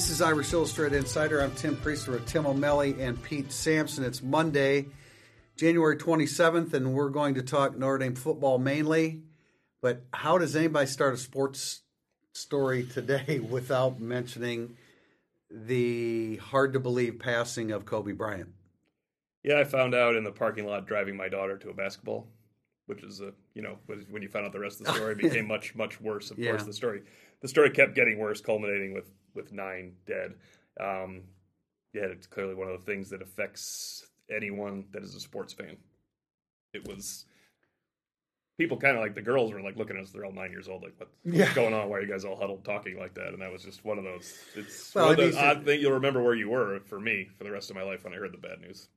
This is Irish Illustrated Insider. I'm Tim Priester with Tim O'Malley and Pete Sampson. It's Monday, January 27th, and we're going to talk Notre Dame football mainly. But how does anybody start a sports story today without mentioning the hard to believe passing of Kobe Bryant? Yeah, I found out in the parking lot driving my daughter to a basketball, which is a you know when you found out the rest of the story, it became much much worse. Of Yeah. course, the story the story kept getting worse, culminating with with nine dead. Um, yeah, it's clearly one of the things that affects anyone that is a sports fan. It was people kind of like the girls were like looking at us. They're all nine years old. Like, what, what's Yeah. going on? Why are you guys all huddled talking like that? And that was just one of those. It's Well, one of those odd thing you'll remember where you were for me for the rest of my life when I heard the bad news.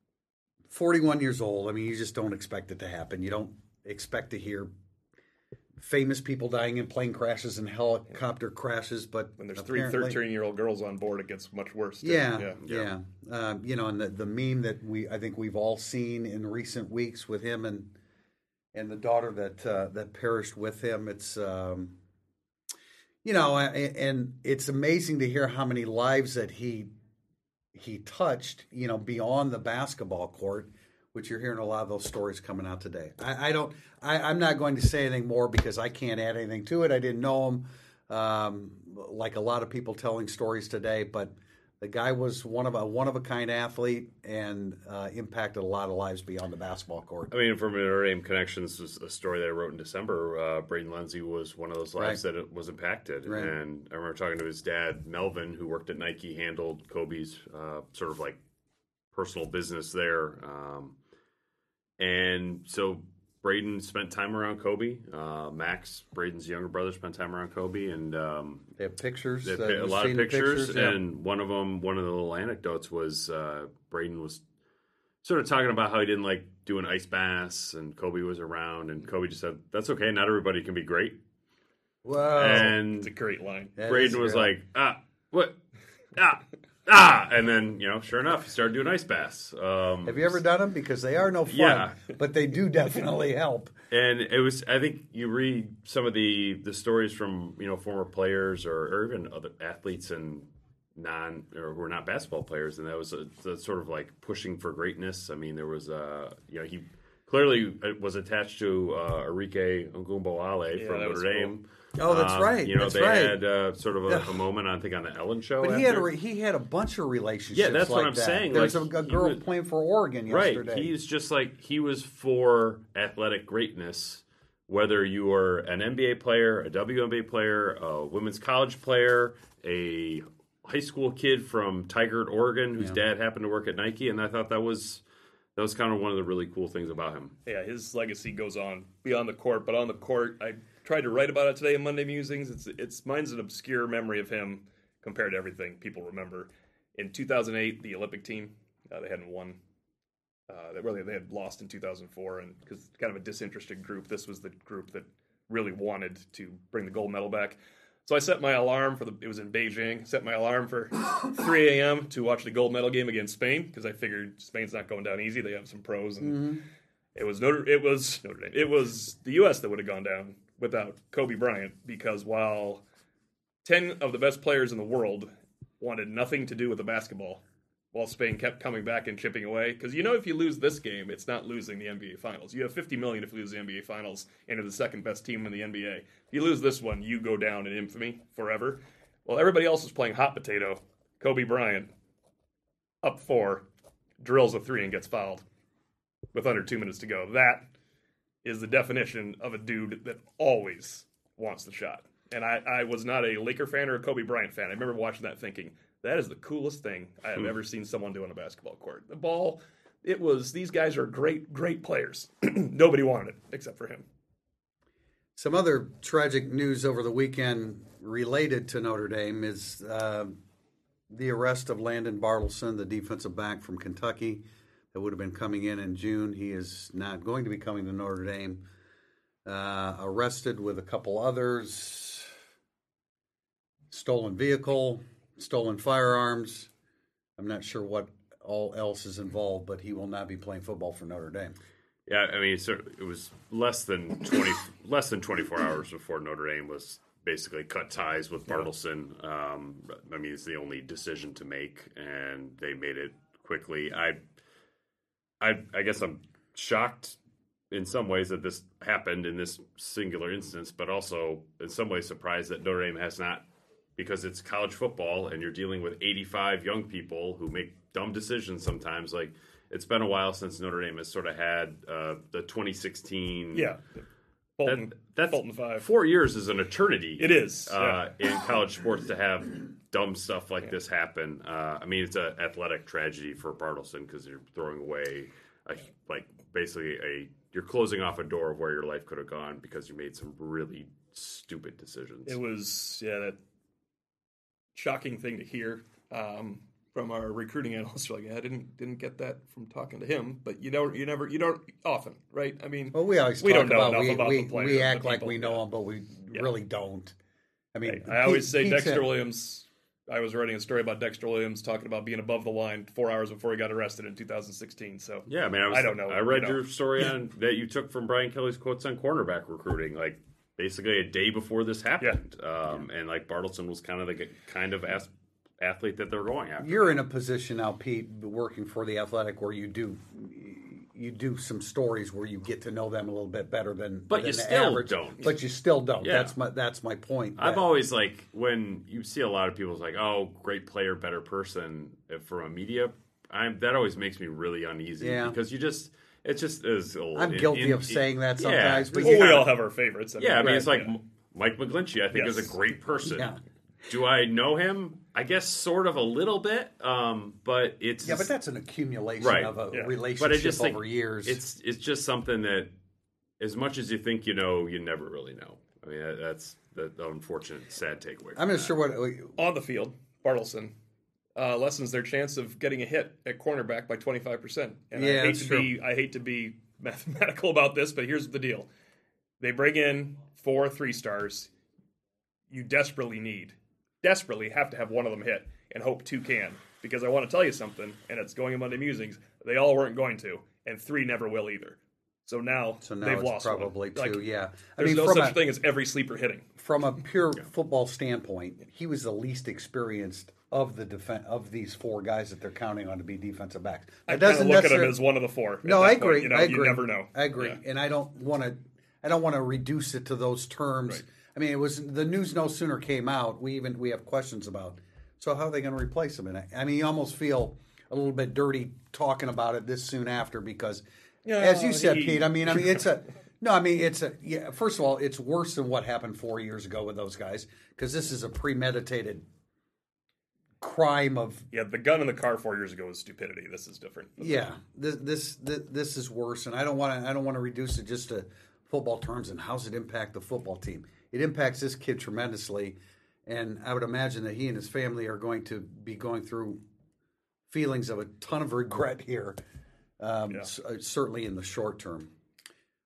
41 years old. I mean, you just don't expect it to happen. You don't expect to hear famous people dying in plane crashes and helicopter crashes, but When there's three 13 year old girls on board, it gets much worse. too. Yeah, yeah. Um, you know, and the, the meme that we I think we've all seen in recent weeks with him and and the daughter that uh, that perished with him. It's um, you know, and it's amazing to hear how many lives that he he touched. You know, beyond the basketball court. Which you're hearing a lot of those stories coming out today. I, I don't. I, I'm not going to say anything more because I can't add anything to it. I didn't know him, um, like a lot of people telling stories today. But the guy was one of a one of a kind athlete and uh, impacted a lot of lives beyond the basketball court. I mean, from Notre Dame Connections, was a story that I wrote in December. Uh, Braden Lindsay was one of those lives Right. that was impacted. Right. And I remember talking to his dad, Melvin, who worked at Nike, handled Kobe's uh, sort of like personal business there. Um, and so Braden spent time around Kobe. Uh, Max, Braden's younger brother, spent time around Kobe. And um, They have pictures. they uh, a lot of seen the pictures, yeah. and one of them, one of the little anecdotes was uh, Braden was sort of talking about how he didn't like doing ice baths, and Kobe was around, and Kobe just said, "That's okay. Not everybody can be great." Whoa. and It's a great line. That is Braden was great. like, "Ah, what? Ah, ah!" And then you know, sure enough, he started doing ice baths. Um, Have you ever done them? Because they are no fun, Yeah. but they do definitely help. and it was i think you read some of the the stories from you know former players or, or even other athletes and non or who are not basketball players and that was a, the sort of like pushing for greatness i mean there was uh you know he clearly uh, was attached to uh Arike Ogunbowale Yeah, from Notre was Dame. Oh, that's Um, right. You know, that's they right. had uh, sort of a, a moment, I think, on the Ellen show. But he had a, re- he had a bunch of relationships. Yeah, that's what like I'm that. saying, There's like, a, a girl was- playing for Oregon Right. yesterday. He's just like he was for athletic greatness, whether you were an NBA player, a WNBA player, a women's college player, a high school kid from Tigard, Oregon, whose Yeah. dad happened to work at Nike, and I thought that was that was kind of one of the really cool things about him. Yeah, his legacy goes on beyond the court, but on the court, I tried to write about it today in Monday Musings. It's it's mine's an obscure memory of him compared to everything people remember. In 2008, the Olympic team uh, they hadn't won. Uh, they really they had lost in 2004, and because kind of a disinterested group, this was the group that really wanted to bring the gold medal back. So I set my alarm for the. It was in Beijing. Set my alarm for 3 a.m. to watch the gold medal game against Spain because I figured Spain's not going down easy. They have some pros and. It was Notre. It was Notre Dame. It was the U.S. that would have gone down without Kobe Bryant because while ten of the best players in the world wanted nothing to do with the basketball, while Spain kept coming back and chipping away. Because you know, if you lose this game, it's not losing the NBA Finals. You have 50 million if you lose the NBA Finals and are the second best team in the NBA. If you lose this one, you go down in infamy forever. Well, everybody else is playing hot potato. Kobe Bryant up four, drills a three and gets fouled with under two minutes to go. That is the definition of a dude that always wants the shot. And I, I was not a Laker fan or a Kobe Bryant fan. I remember watching that thinking, that is the coolest thing I have ever seen someone do on a basketball court. The ball, it was, these guys are great, great players. Nobody wanted it except for him. Some other tragic news over the weekend related to Notre Dame is uh, the arrest of Landen Bartleson, the defensive back from Kentucky that would have been coming in in June. He is not going to be coming to Notre Dame. Uh, arrested with a couple others. Stolen vehicle, stolen firearms. I'm not sure what all else is involved, but he will not be playing football for Notre Dame. Yeah, I mean, it was less than twenty, less than twenty four hours before Notre Dame was basically cut ties with Bartleson. Um, I mean, it's the only decision to make, and they made it quickly. I, I, I guess I'm shocked in some ways that this happened in this singular instance, but also in some ways surprised that Notre Dame has not, because it's college football and you're dealing with 85 young people who make dumb decisions sometimes. Like it's been a while since Notre Dame has sort of had uh, the 2016. Yeah. Fulton, That, that's Fulton five. Four years is an eternity. It is. uh, in college sports to have dumb stuff like this happen. Uh, I mean, it's an athletic tragedy for Bartleson because you're throwing away, a, like basically a you're closing off a door of where your life could have gone because you made some really stupid decisions. It was yeah that shocking thing to hear um, from our recruiting analyst. Like, yeah, I didn't didn't get that from talking to him, but you don't you never you don't often right. I mean, Well, we always We talk don't know about enough we, about we, the players, we the act like we know him, but we Yeah. really don't. I mean, I always say Pete Dexter said- Williams. I was writing a story about Dexter Williams talking about being above the line four hours before he got arrested in 2016. So yeah, I mean, I, was, I don't know, I read you know. your story on that you took from Brian Kelly's quotes on cornerback recruiting, like basically a day before this happened. Um, And like Bartleson was kind of the kind of as- athlete that they're going after. You're in a position now, Pete, working for the Athletic, where you do you do some stories where you get to know them a little bit better than. But than you the still average. don't. But you still don't. Yeah. That's my that's my point. I've That- always like when you see a lot of people's like, oh, great player, better person from a media. I'm that always makes me really uneasy Yeah. because you just It's just is. A I'm guilty in- of saying that yeah. sometimes, but well, we all have our favorites. I Yeah, I mean right, it's like yeah. Mike McGlinchey. I think is a great person. Yeah. Do I know him? I guess sort of a little bit, um, but it's yeah, but that's an accumulation Right. of a Yeah. relationship but I just think over years. It's it's just something that, as much as you think you know, you never really know. I mean, that's the, the unfortunate, sad takeaway. I'm not that. sure what on the field, Bartleson uh, lessens their chance of getting a hit at cornerback by 25%. And Yeah, I hate that's to true. be I hate to be mathematical about this, but here's the deal. They bring in four three stars. You desperately need desperately have to have one of them hit and hope two can. Because I want to tell you something, and it's going in Monday Musings, they all weren't going to, and three never will either. So now, so now they've lost one. probably two. Like, yeah, I There's mean, no such a, thing as every sleeper hitting. from a pure football standpoint, he was the least experienced of the defen of these four guys that they're counting on to be defensive backs. I That of doesn't look at him as one of the four. No, I agree. You know, I agree. You never know. I agree, Yeah. and I don't want to. I don't want to reduce it to those terms. Right. I mean, it was the news no sooner came out. We even we have questions about. So how are they going to replace him? And I, I mean, you almost feel a little bit dirty talking about it this soon after because, Yeah, as you said, he- Pete. I mean, I mean, it's a no. I mean, it's a yeah. First of all, it's worse than what happened four years ago with those guys because this is a premeditated crime of Yeah, the gun in the car four years ago was stupidity. This is different. yeah, this this this, this is worse, and I don't want to. I don't want to reduce it just to football terms and how's it impact the football team. It impacts this kid tremendously, and I would imagine that he and his family are going to be going through feelings of a ton of regret here, um, Yeah. c- uh, certainly in the short term.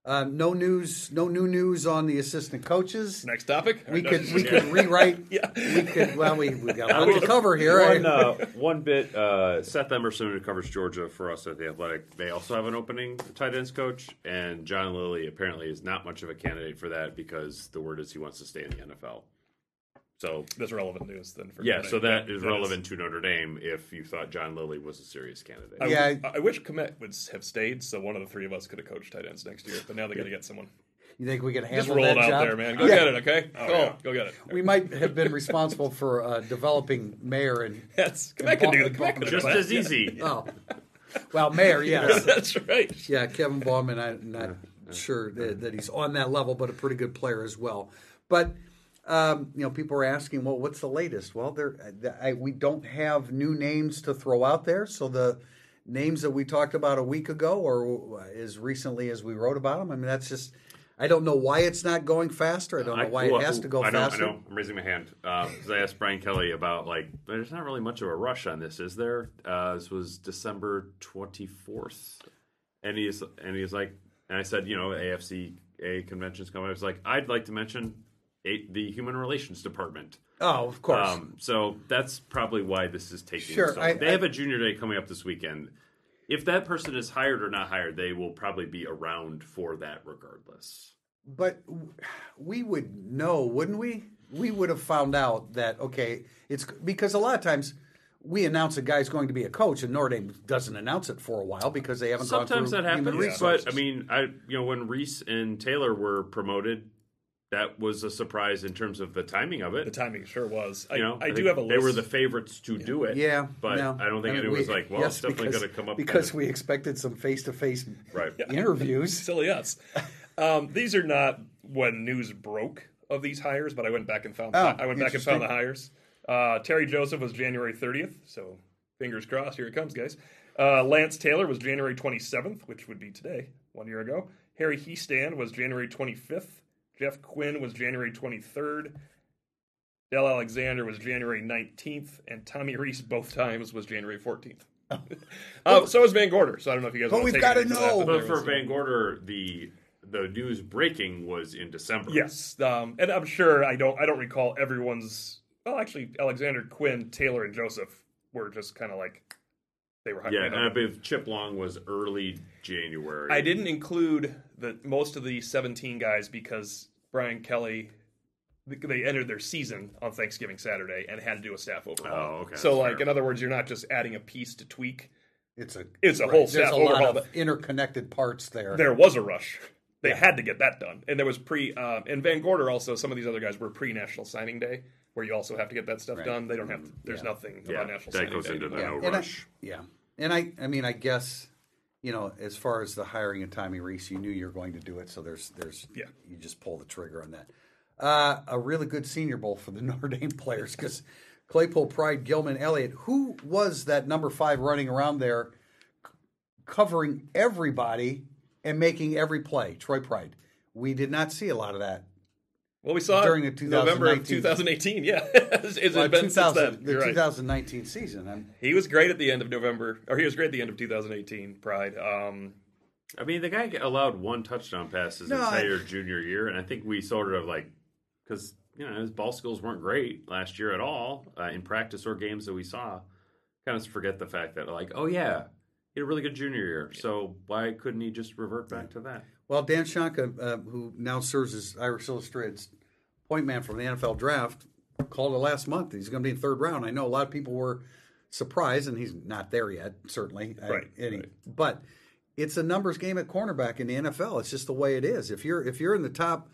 Uh, no news, no new news on the assistant coaches. Next topic. We could we could rewrite. Yeah. We could. Well, we we got a lot to cover here. One, uh, one bit, uh, Seth Emerson, who covers Georgia for us at the Athletic, they also have an opening tight ends coach, and John Lilly apparently is not much of a candidate for that because the word is he wants to stay in the NFL. So That's relevant news then. For yeah, Notre so Dame. that is relevant to Notre Dame if you thought John Lilly was a serious candidate. I, Yeah, I, wish Kmet would have stayed, so one of the three of us could have coached tight ends next year. But now they got to get someone. you think we can Just handle roll that it out job? there, man. Go Yeah. get it, okay? Oh, go, yeah. go get it. We might have been responsible for uh, developing Mayer and Yes, Kmet can do it. Ball- Kmet Just that. as easy. oh, well, Mayer, yes, that's right. yeah, Kevin Bauman. I'm not sure that, that he's on that level, but a pretty good player as well. But um, you know, people are asking, well, what's the latest? Well, there, I, we don't have new names to throw out there, so the names that we talked about a week ago, or as recently as we wrote about them, I mean, that's just. I don't know why it's not going faster. I don't know why well, it has to go I know, faster. I know. I'm raising my hand because I asked Brian Kelly about like. There's not really much of a rush on this, is there? Uh, this was December 24th, and he's and he's like, and I said, you know, AFCA conventions coming. I was like, I'd like to mention the Human Relations Department. Oh, of course. Um, so that's probably why this is taking. Sure, so I- they I- have a junior day coming up this weekend. If that person is hired or not hired, they will probably be around for that regardless. But we would know, wouldn't we? we would have found out that okay, it's because a lot of times we announce a guy's going to be a coach, and Notre Dame doesn't announce it for a while because they haven't. Sometimes that happens, but. I mean, I you know when Rees and Taylor were promoted, that was a surprise in terms of the timing of it. The timing sure was. I, You know, I, do have a list. They were the favorites to do it. yeah, but no. I don't think mean, it was we- like, well, yes, it's definitely because- going to come up because kinda- we expected some face-to-face interviews. silly us. Um, these are not when news broke of these hires, but I went back and found Oh, I went back and found the hires. Uh, Terry Joseph was January 30th, so fingers crossed. Here it comes, guys. Uh, Lance Taylor was January 27th, which would be today, one year ago. Harry Hiestand was January 25th. Jeff Quinn was January 23rd. Del Alexander was January 19th, and Tommy Rees both times was January 14th. uh, so was VanGorder. So I don't know if you guys. But want we've gotta anything for that, know. but But for Van Gorder, the the news breaking was in December. Yes, um, and I'm sure I don't. I don't recall everyone's. Well, actually, Alexander, Quinn, Taylor, and Joseph were just kind of like they were. Yeah, and I believe Chip Long was early January. I didn't include the most of the 17 guys because Brian Kelly. They entered their season on Thanksgiving Saturday and had to do a staff overhaul. Oh, okay, So, that's like, fair. in other words, you're not just adding a piece to tweak. It's a It's a right, whole There's staff a lot overhaul. of interconnected parts there. there was a rush. They had to get that done, and there was pre. Um, and VanGorder also. Some of these other guys were pre National Signing Day, where you also have to get that stuff Right. done. They don't have. To, there's Yeah. nothing Yeah, about National that Signing goes Day. into the anymore. no and I- rush. yeah, and I, I mean, I guess, you know, as far as the hiring of Tommy Rees, you knew you were going to do it, so there's, there's, Yeah. you just pull the trigger on that. Uh, a really good Senior Bowl for the Notre Dame players because Claypool, Pride, Gilman, Elliott. Who was that number five running around there, c- covering everybody and making every play? Troy Pride. We did not see a lot of that. Well, we saw During it the November of 2018. Yeah, it's, it's Uh, been since then. the You're right. 2019 season. I'm, He was great at the end of November, or he was great at the end of 2018. Pride. Um, I mean, the guy allowed one touchdown pass his No, I- entire junior year, and I think we sort of like because you know his ball skills weren't great last year at all uh, in practice or games that we saw. Kind of forget the fact that like, oh yeah, he had a really good junior year, so why couldn't he just revert back to that? Well, Dan Shonka, uh, who now serves as Irish Illustrated's point man from the NFL draft, called it last month. He's going to be in third round. I know a lot of people were surprised, and he's not there yet, certainly. Right, any- right. But it's a numbers game at cornerback in the NFL. It's just the way it is. If you're if you're in the top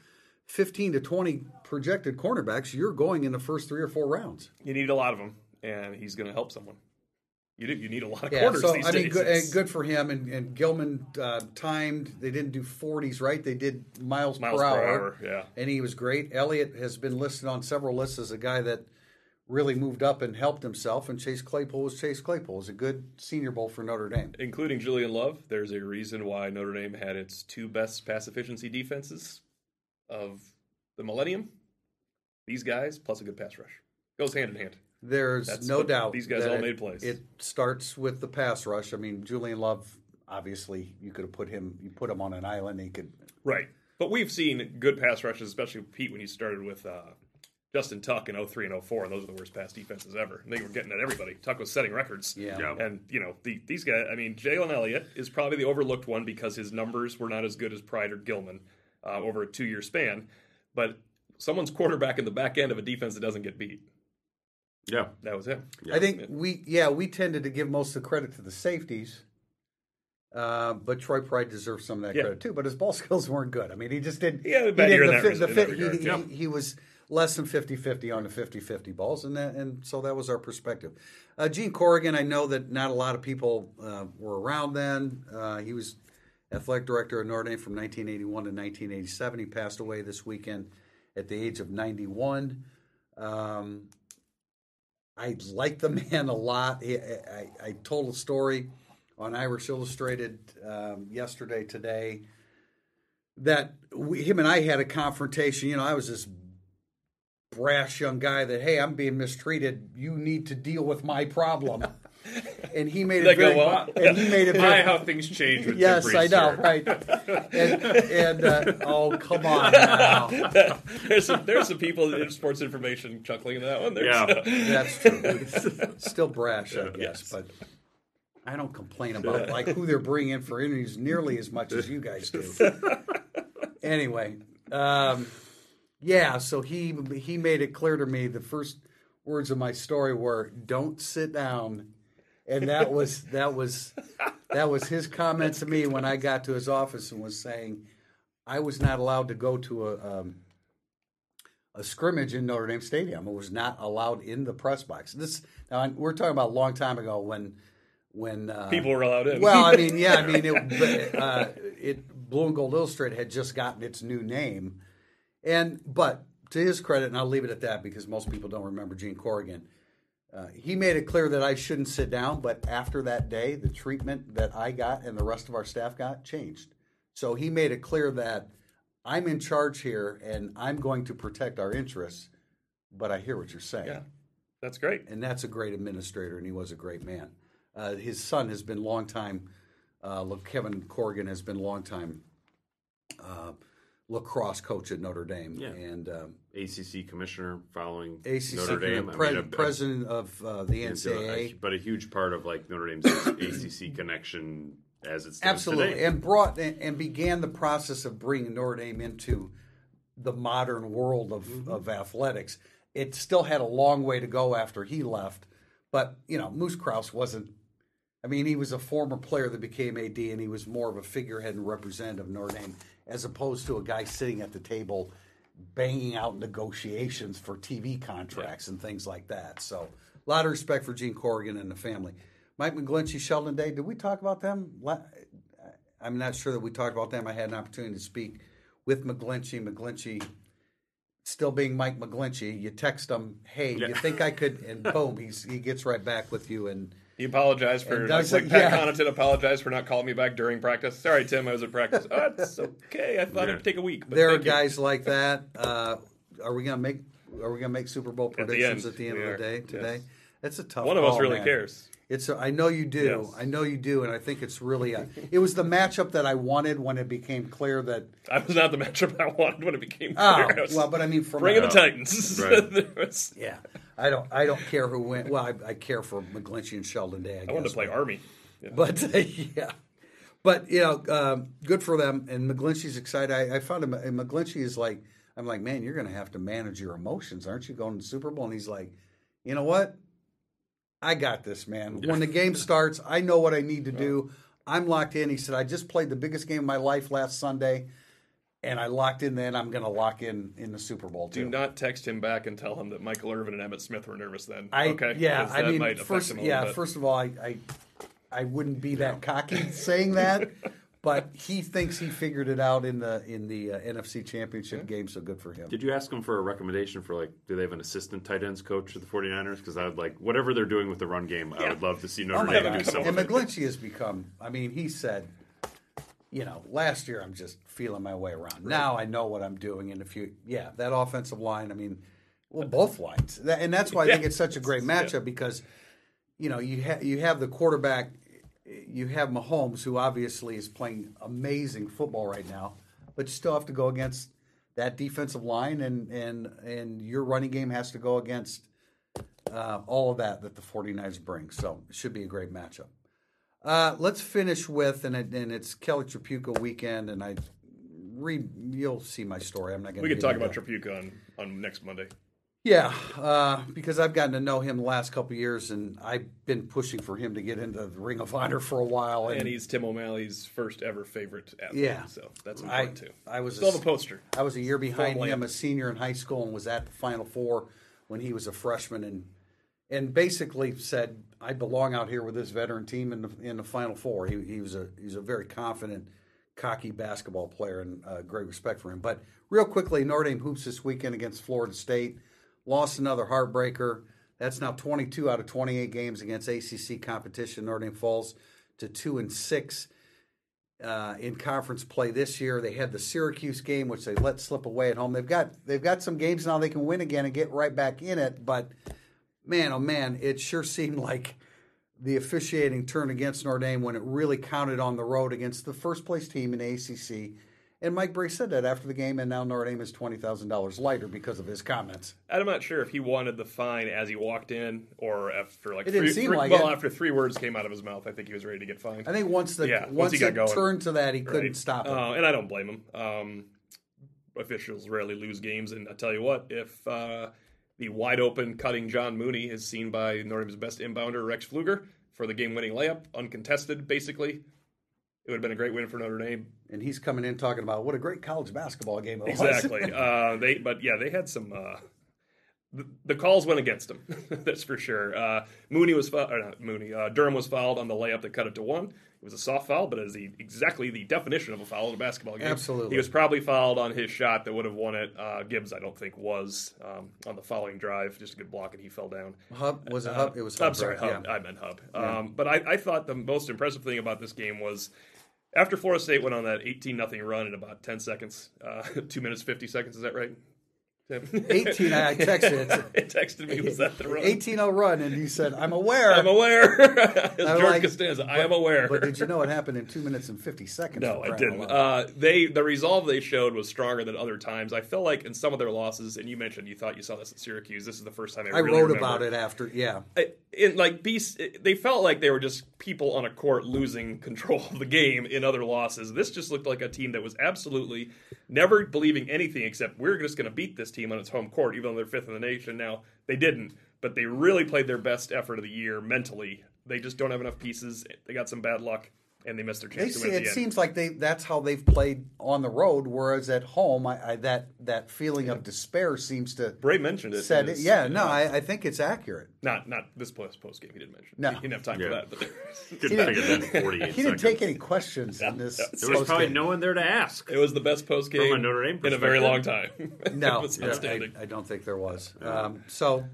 fifteen to twenty projected cornerbacks, you're going in the first three or four rounds. you need a lot of them, and he's going to help someone. You do, you need a lot of quarters. Yeah, corners so these I mean, good, and good for him. And, and Gilman uh, timed. They didn't do forties, right? They did miles, miles per, per hour. hour. Yeah. and he was great. Elliott has been listed on several lists as a guy that really moved up and helped himself. And Chase Claypool was Chase Claypool. Was a good Senior Bowl for Notre Dame. including Julian Love, there's a reason why Notre Dame had its two best pass efficiency defenses of the millennium. These guys plus a good pass rush goes hand in hand. There's That's no doubt these guys that all it- made plays. It starts with the pass rush. I mean, Julian Love. Obviously, you could have put him. You put him on an island. He could. Right, but we've seen good pass rushes, especially Pete when he started with uh, Justin Tuck in 03 and 04, and those are the worst pass defenses ever. And they were getting at everybody. Tuck was setting records. Yeah. Yeah. And you know the, these guys. I mean, Jalen Elliott is probably the overlooked one because his numbers were not as good as Pride or Gilman uh, over a two-year span. But someone's quarterback in the back end of a defense that doesn't get beat. Yeah, That was him. I think we. Yeah, we tended to give most of the credit to the safeties. Uh, but Troy Pride deserves some of that Yeah. credit too. But his ball skills weren't good. I mean, he just didn't. Yeah, he bad year didn't- in the that fit- the that fit- regard. he, Yep. he, he was less than 50-50 on the 50-50 balls, and that, and so that was our perspective. Uh, Gene Corrigan, I know that not a lot of people uh, were around then. Uh, he was athletic director at Notre Dame from 1981 to 1987. He passed away this weekend at the age of 91. Um, I like the man a lot. He, I, I, told a story on Irish Illustrated um, yesterday, today, that we, him and I had a confrontation. You know, I was this brash young guy that, hey, I'm being mistreated. You need to deal with my problem. and he made That it go very. well? And he made it Hi, very. how things change with Yes, Tim I know, here. right? And, and uh, oh, come on now. there's some, there's some people in sports information chuckling at that one. There's, Yeah. That's true. Still brash, I guess, Yes. but I don't complain about like who they're bringing in for interviews nearly as much as you guys do. Anyway, um, Yeah, so he he made it clear to me the first words of my story were "Don't sit down," and that was that was that was his comment to me when I got to his office and was saying I was not allowed to go to a um, a scrimmage in Notre Dame Stadium. It was not allowed in the press box. This now we're talking about a long time ago when when uh, People were allowed in. well, I mean, yeah, I mean, it, uh, it Blue and Gold Illustrated had just gotten its new name, and but to his credit, and I'll leave it at that because most people don't remember Gene Corrigan. Uh, he made it clear that I shouldn't sit down, but after that day, the treatment that I got and the rest of our staff got changed. So he made it clear that I'm in charge here and I'm going to protect our interests. But I hear what you're saying yeah, that's great. and that's a great administrator, and he was a great man. Uh, his son has been long time. Uh, look, Kevin Corrigan has been long time uh, lacrosse coach at Notre Dame, Yeah. and um, ACC commissioner following ACC Notre Dame. pre- I mean, a- president of uh, the NCAA. but a huge part of like Notre Dame's ACC connection as it's Absolutely, today. and brought and, and began the process of bringing Notre Dame into the modern world of, Mm-hmm. of athletics. It still had a long way to go after he left, but you know, Moose Krause wasn't. I mean, he was a former player that became AD, and he was more of a figurehead and representative of Notre Dame, as opposed to a guy sitting at the table banging out negotiations for TV contracts and things like that. So, a lot of respect for Gene Corrigan and the family. Mike McGlinchey, Sheldon Day, did we talk about them? I'm not sure that we talked about them. I had an opportunity to speak with McGlinchey. McGlinchey, still being Mike McGlinchey, you text him, "Hey, you think I could?" And boom, he's he gets right back with you. And He apologized for like, like Pat yeah. Connaughton apologized for not calling me back during practice. Sorry, Tim, I was at practice. oh, it's okay. I thought Yeah. it'd take a week. But there are you. guys like that. Uh, are we gonna make? Are we gonna make Super Bowl the predictions end, at the end of the day today? yes. That's a tough. One of us really man. cares. It's. A, I know you do. Yes. I know you do, and I think it's really. A, it was the matchup that I wanted when it became clear that. I was not the matchup I wanted when it became Oh, clear. I was well, but I mean, from bring in the Titans. Right. Was- Yeah, I don't. I don't care who wins. Well, I, I care for McGlinchey and Sheldon Day. I, I wanted to play but- Army. Yeah. But yeah, but you know, um, good for them. And McGlinchey's excited. I, I found him. And McGlinchey is like, I'm like, man, you're going to have to manage your emotions, aren't you? Going to the Super Bowl, and he's like, you know what? I got this, man. When the game starts, I know what I need to do. I'm locked in. He said, I just played the biggest game of my life last Sunday, and I locked in. Then I'm going to lock in in the Super Bowl Do not text him back and tell him that Michael Irvin and Emmitt Smith were nervous then. I okay. yeah, I mean, first yeah, bit. first of all, I I, I wouldn't be that cocky saying that, but he thinks he figured it out in the in the uh, NFC Championship game, so good for him. Did you ask him for a recommendation for like, do they have an assistant tight ends coach at the 49ers? Because I would like, whatever they're doing with the run game, I would love to see Notre Oh Dame do God. some And of. McGlinchey has become. I mean, he said, you know, last year I'm just feeling my way around. Now I know what I'm doing, and if you, yeah, that offensive line. I mean, well, both lines, and that's why I think it's such a great matchup because, you know, you have you have the quarterback, you have Mahomes, who obviously is playing amazing football right now, but you still have to go against that defensive line, and and and your running game has to go against uh, all of that that the 49ers bring. So it should be a great matchup. Uh, let's finish with, and, it, and it's Kelly Tripucka weekend, and I read, you'll see my story. I'm not going to we can talk about Trapuka on, on next Monday. Yeah, uh, because I've gotten to know him the last couple of years, and I've been pushing for him to get into the Ring of Honor for a while. And, And he's Tim O'Malley's first ever favorite athlete. Yeah. So that's I, important too. I was Still a, a poster. I was a year behind Full him, lamp. a senior in high school, and was at the Final Four when he was a freshman, and and basically said, "I belong out here with this veteran team in the in the Final Four. He, he was a he's a very confident, cocky basketball player, and uh, great respect for him. But real quickly, Notre Dame hoops this weekend against Florida State, lost another heartbreaker. That's now 22 out of 28 games against ACC competition. Notre Dame falls to two and six uh, in conference play this year. They had the Syracuse game, which they let slip away at home. They've got they've got some games now they can win again and get right back in it. But man, oh man, it sure seemed like the officiating turned against Notre Dame when it really counted on the road against the first place team in ACC. And Mike Brey said that after the game, and now Notre Dame is twenty thousand dollars lighter because of his comments. I'm not sure if he wanted the fine as he walked in or after like It didn't three, seem three- like well it. after three words came out of his mouth. I think he was ready to get fined. I think once the Yeah, once, once he got going. turned to that, he couldn't Right. stop it. Uh, and I don't blame him. Um, officials rarely lose games, and I tell you what, if uh, the wide open cutting John Mooney is seen by Notre Dame's best inbounder Rex Pflueger for the game winning layup, uncontested, basically. It would have been a great win for Notre Dame. And he's coming in talking about what a great college basketball game it was. Exactly. uh, they, but yeah, they had some. Uh, the, the calls went against them. That's for sure. Uh, Mooney was fouled, not Mooney. Uh, Durham was fouled on the layup that cut it to one. It was a soft foul, but it is the, exactly the definition of a foul in a basketball game. Absolutely. He was probably fouled on his shot that would have won it. Uh, Gibbs, I don't think, was um, on the following drive. Just a good block, and he fell down. Hubb was it Hubb? It was I'm Hubb. sorry, right? Hubb. Yeah. I meant Hubb. Um, but I, I thought the most impressive thing about this game was after Florida State went on that 18 nothing run in about 10 seconds, uh, two minutes 50 seconds. Is that right? Tim? 18, I texted it. texted me. Was that the run? 18 0 run, and you said, I'm aware. I'm aware. George like- Costanza, I am aware. But did you know it happened in two minutes and 50 seconds? No, I didn't. Uh, they the resolve they showed was stronger than other times. I felt like in some of their losses, and you mentioned you thought you saw this at Syracuse. This is the first time I, I really wrote remember. about it after. Yeah. I- in like they felt like they were just people on a court losing control of the game in other losses this just looked like a team that was absolutely never believing anything except we're just going to beat this team on its home court even though they're fifth in the nation. Now they didn't but they really played their best effort of the year mentally. They just don't have enough pieces. They got some bad luck and they missed their They chance to see, win at it the end. seems like they that's how they've played on the road, whereas at home, I, I, that that feeling of despair seems to Brey mentioned it. said it. his- Yeah, no, I, I think it's accurate. not not this post post game. He didn't mention. No. he didn't have time Yeah. for that. But Couldn't think of that in 48 He didn't seconds. take any questions in this. There There was probably no one there to ask. it was the best post From a game Notre Dame in a very long time. No, yeah. I, I don't think there was. Um, so,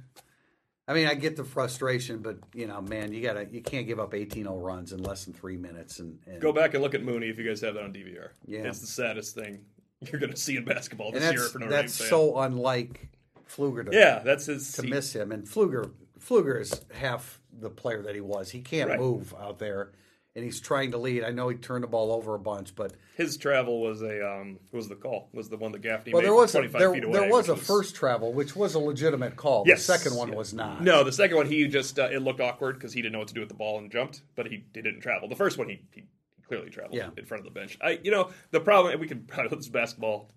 I mean, I get the frustration, but you know, man, you gotta you can't give up 18-0 runs in less than three minutes. And, and Go back and look at Mooney if you guys have that on DVR. Yeah. It's the saddest thing you're going to see in basketball this year that's for Notre that's Dame fan. so unlike Pflueger to, yeah, that's his. to he- miss him. And Pflueger Pflueger is half the player that he was. He can't Right. move out there, and he's trying to lead. I know he turned the ball over a bunch, but his travel was a um, was the call was the one that Gaffney well, made there was a, 25 there, feet away. there was a first travel, which was a legitimate call. Yes. The second one Yeah. was not. No, the second one he just uh, it looked awkward because he didn't know what to do with the ball and jumped, but he, he didn't travel. The first one he, he clearly traveled Yeah. in front of the bench. I you know the problem we could probably let this basketball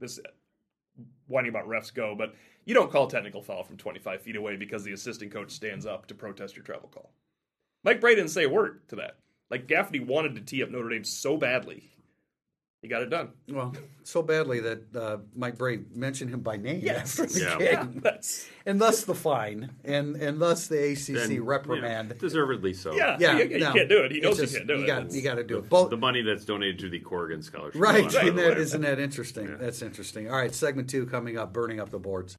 this whining about refs go, but you don't call technical foul from 25 feet away because the assistant coach stands up to protest your travel call. Mike Brey didn't say a word to that. Like Gaffney wanted to tee up Notre Dame so badly, he got it done. Well, so badly that uh, Mike Brey mentioned him by name Yes. after the Yeah. and thus the fine, and and thus the ACC And, reprimand. yeah, deservedly so. yeah. Yeah, you, you no, can't do it. He knows just- you can't do you it. Got, you got to do it. Both The money that's donated to the Corrigan Scholarship. right? Fund, by Isn't the that, way. isn't that interesting? That's interesting. All right, segment two coming up. Burning up the boards.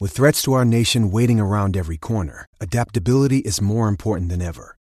With threats to our nation waiting around every corner, adaptability is more important than ever.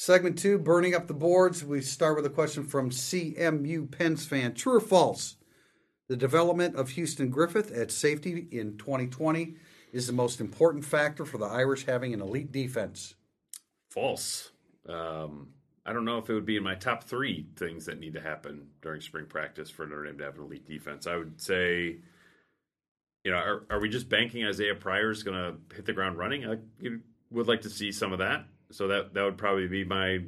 Segment two, burning up the boards. We start with a question from CMU Pens fan. True or false? The development of Houston Griffith at safety in 2020 is the most important factor for the Irish having an elite defense. False. Um, I don't know if it would be in my top three things that need to happen during spring practice for Notre Dame to have an elite defense. I would say, you know, are, are we just banking Isaiah Pryor is going to hit the ground running? I would like to see some of that. So that that would probably be my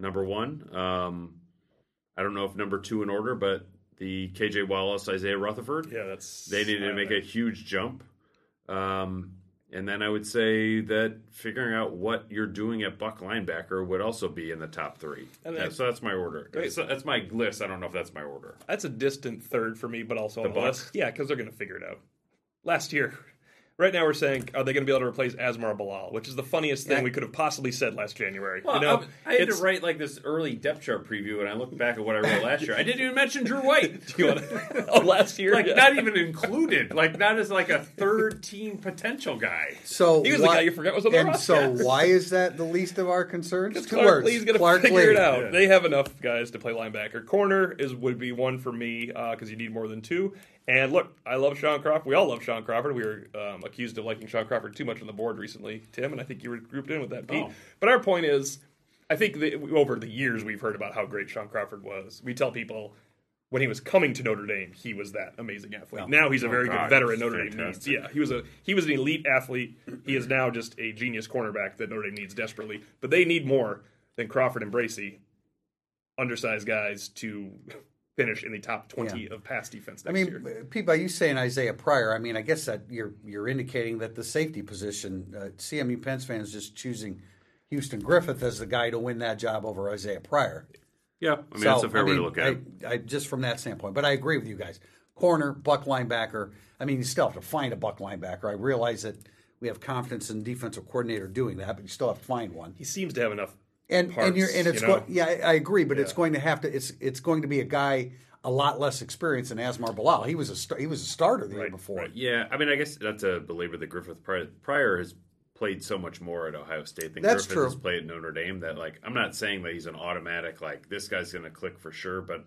number one. Um, I don't know if number two in order, but the KJ Wallace, Isaiah Rutherford. Yeah, that's They needed to make a huge jump. Um, and then I would say that figuring out what you're doing at Buck linebacker would also be in the top three. And Yeah, so that's my order. So that's my list. I don't know if that's my order. That's a distant third for me, but also on The the Bucks? list. Yeah, because they're going to figure it out. Last year, right now we're saying, are they going to be able to replace Asmar Bilal, which is the funniest thing Yeah. we could have possibly said last January. Well, you know, I, I had it's- to write like this early depth chart preview, and I look back at what I wrote last year. I didn't even mention Drew White. you wanna- oh, last year, like yeah. not even included. Like not as like a third team potential guy. So He was the guy you forgot was on the And roster. so, why is that the least of our concerns? Two Clark words. Lea's going to figure Lea. it out. Yeah. They have enough guys to play linebacker. Corner is would be one for me uh, because you need more than two. And look, I love Shaun Crawford. We all love Shaun Crawford. We were um, accused of liking Shaun Crawford too much on the board recently, Tim, and I think you were grouped in with that, Pete. Oh. But our point is, I think that over the years we've heard about how great Shaun Crawford was. We tell people when he was coming to Notre Dame, he was that amazing athlete. now he's a very Oh, God, good veteran Notre Dame needs. Yeah, he was a he was an elite athlete. He is now just a genius cornerback that Notre Dame needs desperately. But they need more than Crawford and Bracy, undersized guys to finish in the top twenty Yeah. of pass defense I mean, year. Pete, by you saying Isaiah Pryor, I mean, I guess that you're you're indicating that the safety position, uh, CMU Pens fans just choosing Houston Griffith as the guy to win that job over Isaiah Pryor. Yeah, I mean So, that's a fair I way to look at I, it. I, just from that standpoint. But I agree with you guys. Corner, buck linebacker. I mean, you still have to find a buck linebacker. I realize that we have confidence in defensive coordinator doing that, but you still have to find one. He seems to have enough. And parts, and you're and it's you know? go, yeah, I, I agree, but it's going to have to it's it's going to be a guy a lot less experienced than Asmar Bilal. He was a sta- he was a starter the year before. right. Yeah, I mean, I guess not to belabor the Griffith Pryor, Pryor has played so much more at Ohio State than That's Griffith true. has played at Notre Dame that, like, I'm not saying that he's an automatic, like, this guy's going to click for sure, but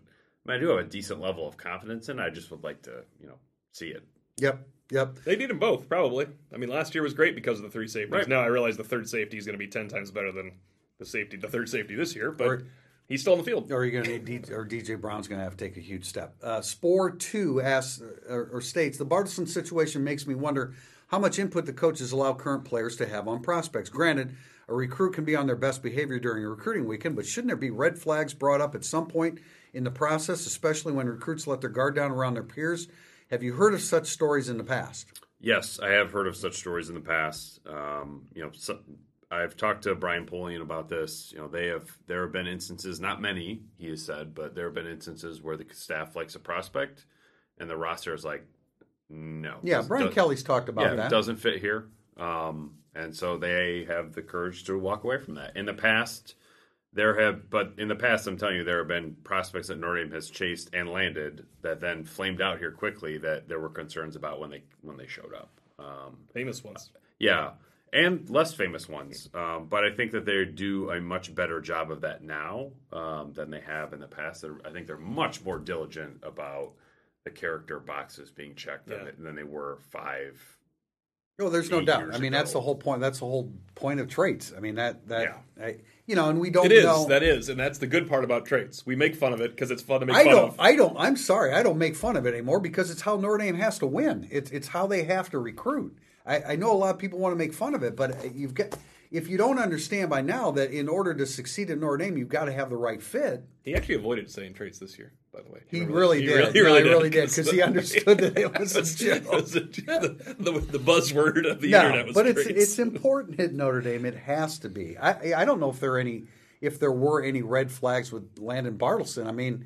I, mean, I do have a decent level of confidence in. I just would like to, you know, see it. Yep, yep. They need them both, probably. I mean, last year was great because of the three safeties. Right. Now I realize the third safety is going to be ten times better than the safety, the third safety this year, but Or- he's still on the field. Or you're going to need, D, or DJ Brown's going to have to take a huge step. Uh, Spore two asks or, or states the Bartleson situation makes me wonder how much input the coaches allow current players to have on prospects. Granted, a recruit can be on their best behavior during a recruiting weekend, but shouldn't there be red flags brought up at some point in the process, especially when recruits let their guard down around their peers? Have you heard of such stories in the past? Yes, I have heard of such stories in the past. Um, you know, so, I've talked to Brian Polian about this. You know, they have there have been instances, not many, he has said, but there have been instances where the staff likes a prospect, and the roster is like, no. Yeah, Does- Brian does- Kelly's talked about yeah, that. doesn't fit here. Um, and so they have the courage to walk away from that. In the past, there have, but in the past, I'm telling you, there have been prospects that Notre Dame has chased and landed that then flamed out here quickly that there were concerns about when they when they showed up. Um, Famous ones. yeah, and less famous ones. Um, but I think that they do a much better job of that now um, than they have in the past. They're, I think they're much more diligent about the character boxes being checked than, Yeah. than they were five. No, there's no doubt. I mean, that's the whole point. That's the whole point of traits. I mean, that that Yeah. I, you know, and we don't It is. know. That is, and that's the good part about traits. We make fun of it because it's fun to make I fun don't. of. I don't. I'm sorry. I don't make fun of it anymore because it's how Notre Dame has to win. It's it's how they have to recruit. I, I know a lot of people want to make fun of it, but uh, you've got if you don't understand by now that in order to succeed at Notre Dame, you've got to have the right fit. He actually avoided saying traits this year, by the way. He really did. No, he really did, 'cause he understood that it was a joke. was a- the, the, the buzzword of the No, internet was but it's it's important at Notre Dame. It has to be. I I don't know if there are any if there were any red flags with Landon Bartleson. I mean,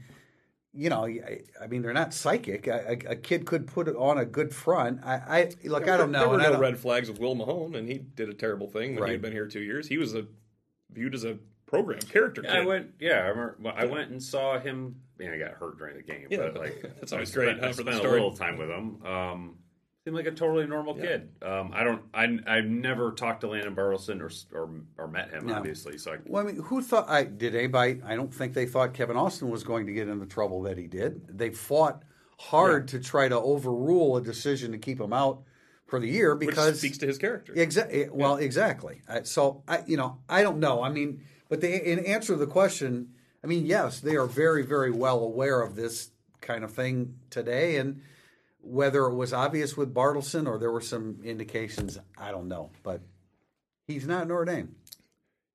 you know, I, I mean they're not psychic. A, a, a kid could put it on a good front. I, I look. I don't know. There were no don't- red flags with Will Mahone, and he did a terrible thing when Right. he had been here two years. He was a viewed as a program character kid. I went, yeah, I remember. well, I went and saw him. I mean, I got hurt during the game, Yeah, but like that's always I great, spent, huh, I for the spent a story. little time with him. Um, seemed like a totally normal kid. Um, I don't. I I've never talked to Landen Bartleson or or or met him, No. obviously. So I, Well, I mean, who thought? I did anybody? I don't think they thought Kevin Austin was going to get in the trouble that he did. They fought hard to try to overrule a decision to keep him out for the year which because speaks to his character. Exactly. Well, exactly. Uh, So I, you know, I don't know. I mean, but they, in answer to the question, I mean, yes, they are very, very well aware of this kind of thing today, and whether it was obvious with Bartleson or there were some indications, I don't know. But he's not Notre Dame.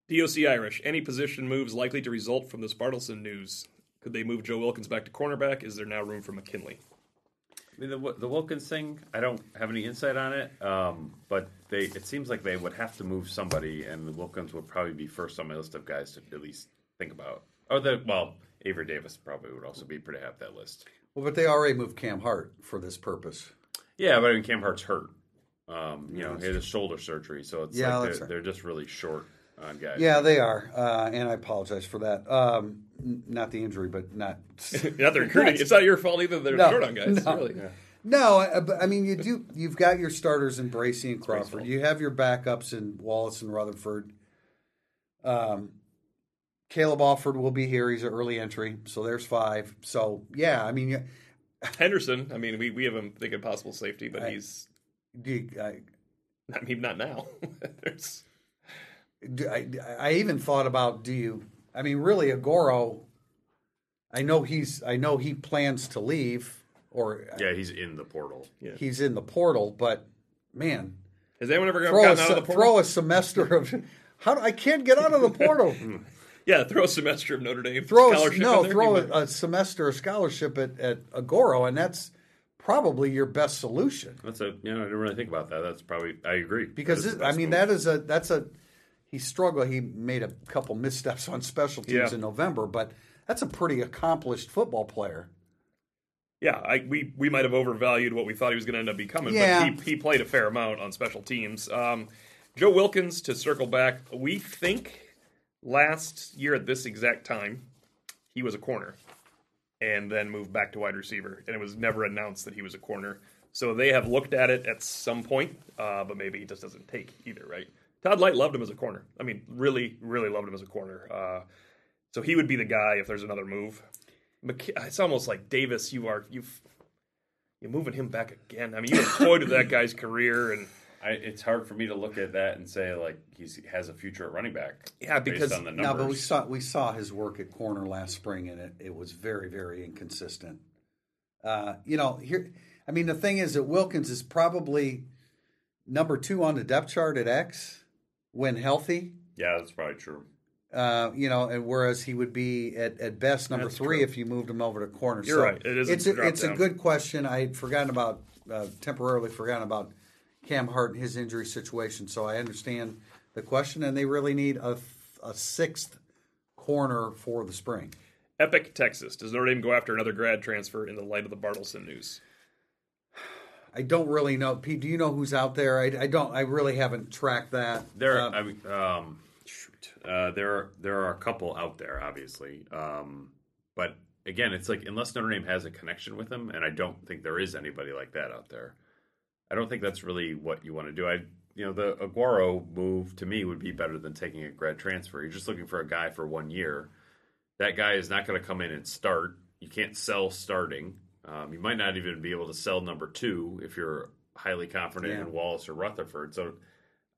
DOC Irish. Any position moves likely to result from this Bartleson news? Could they move Joe Wilkins back to cornerback? Is there now room for McKinley? I mean, the the Wilkins thing, I don't have any insight on it. Um, but they, it seems like they would have to move somebody, and the Wilkins would probably be first on my list of guys to at least think about. Or the well, Avery Davis probably would also be pretty high up that list. Well, but they already moved Cam Hart for this purpose. Yeah, but I mean, Cam Hart's hurt. Um, you know, he had a shoulder surgery, so it's Yeah, like they're, right. they're just really short on guys. Yeah, they are, uh, and I apologize for that. Um, n- not the injury, but not. Not the recruiting. It's not your fault either. They're No, short on guys. no. Really. No, I- but I mean you do. You've got your starters in Bracy and Crawford. You have your backups in Wallace and Rutherford. Um, Caleb Offord will be here. He's an early entry, so there's five. So yeah, I mean, Henderson. I mean, we, we have him thinking possible safety, but I- he's. Do you, I, I mean, not now. There's, do, I, I even thought about do you? I mean, really, Agoro. I know he's. I know he plans to leave, or uh, Yeah, he's in the portal. Yeah. he's in the portal. But man, has anyone ever throw a, gotten out of the portal? throw a semester of. How do, I can't get out of the portal. Hmm. Yeah, throw a semester of Notre Dame throw a, scholarship. no, there. throw a, a semester of scholarship at, at Agoro, and that's probably your best solution. That's a you know I didn't really think about that. That's probably I agree because this, I mean move. that is a that's a he struggled. He made a couple missteps on special teams Yeah. in November, but that's a pretty accomplished football player. Yeah, I, we we might have overvalued what we thought he was going to end up becoming, Yeah. but he, he played a fair amount on special teams. Um, Joe Wilkins, to circle back, we think last year at this exact time, he was a corner and then moved back to wide receiver, and it was never announced that he was a corner. So they have looked at it at some point, uh, but maybe he just doesn't take either, right? Todd Lyght loved him as a corner. I mean, really, really loved him as a corner. Uh, so he would be the guy if there's another move. It's almost like Davis. You are you've you're moving him back again. I mean, you have toyed with that guy's career, and I, it's hard for me to look at that and say like he's, he has a future at running back. Yeah, based because- on the No, but we saw we saw his work at corner last spring, and it, it was very very inconsistent. Uh, you know, here, I mean, the thing is that Wilkins is probably number two on the depth chart at X when healthy. yeah, that's probably true. Uh, you know, and whereas he would be at, at best number That's three true. if you moved him over to corner. You're right. It is it's a, it's a good question. I had forgotten about uh, temporarily forgotten about Cam Hart and his injury situation. So I understand the question, and they really need a, a sixth corner for the spring. Epic, Texas. Does Notre Dame go after another grad transfer in the light of the Bartleson news? I don't really know. Pete, do you know who's out there? I, I don't. I really haven't tracked that. There, Uh, I mean, um, shoot, uh, there, there are a couple out there, obviously, um, but again, it's like unless Notre Dame has a connection with them, and I don't think there is anybody like that out there. I don't think that's really what you want to do. I, you know, the Agoro move to me would be better than taking a grad transfer. You're just looking for a guy for one year. That guy is not going to come in and start. You can't sell starting. Um, you might not even be able to sell number two if you're highly confident Yeah. in Wallace or Rutherford. So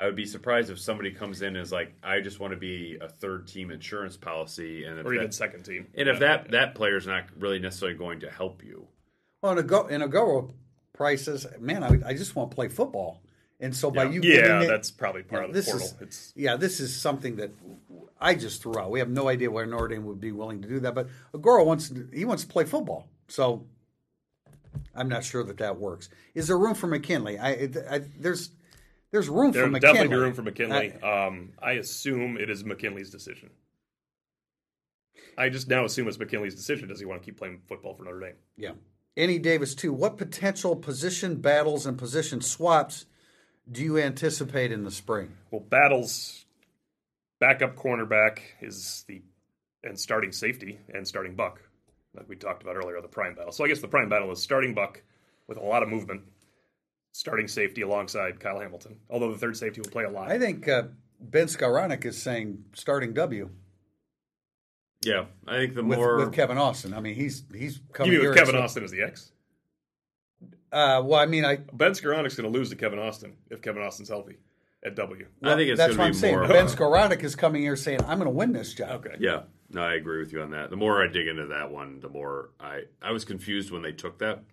I would be surprised if somebody comes in as like, I just want to be a third team insurance policy, and if Or even that, second team? and if Yeah. that that player's not really necessarily going to help you. well, in a go in a go prices, man, I, I just want to play football, and so by Yeah. you, yeah, it- that's probably part Yeah, of the this portal. is- it's Yeah, this is something that I just threw out. We have no idea where Notre Dame would be willing to do that, but Agoro wants to, he wants to play football, so I'm not sure that that works. Is there room for McKinley? I, I there's there's room there for McKinley. definitely be room for McKinley. I- um, I assume it is McKinley's decision. I just now assume it's McKinley's decision. Does he want to keep playing football for Notre Dame? yeah. Avery Davis too. What potential position battles and position swaps do you anticipate in the spring? Well, Battles backup cornerback is the and starting safety and starting buck, like we talked about earlier, the prime battle. So I guess the prime battle is starting buck with a lot of movement, starting safety alongside Kyle Hamilton. Although the third safety will play a lot. I think uh, Ben Skowronek is saying starting W Yeah, I think the with, more with Kevin Austin. I mean, he's he's you coming mean here with Kevin so- Austin as the X? Uh, well, I mean, I Ben Skowronek's going to lose to Kevin Austin if Kevin Austin's healthy at W. I think it's that's what to I'm be more. saying. Ben Skowronek is coming here saying, "I'm going to win this job." Okay. Yeah, no, I agree with you on that. The more I dig into that one, the more I I was confused when they took that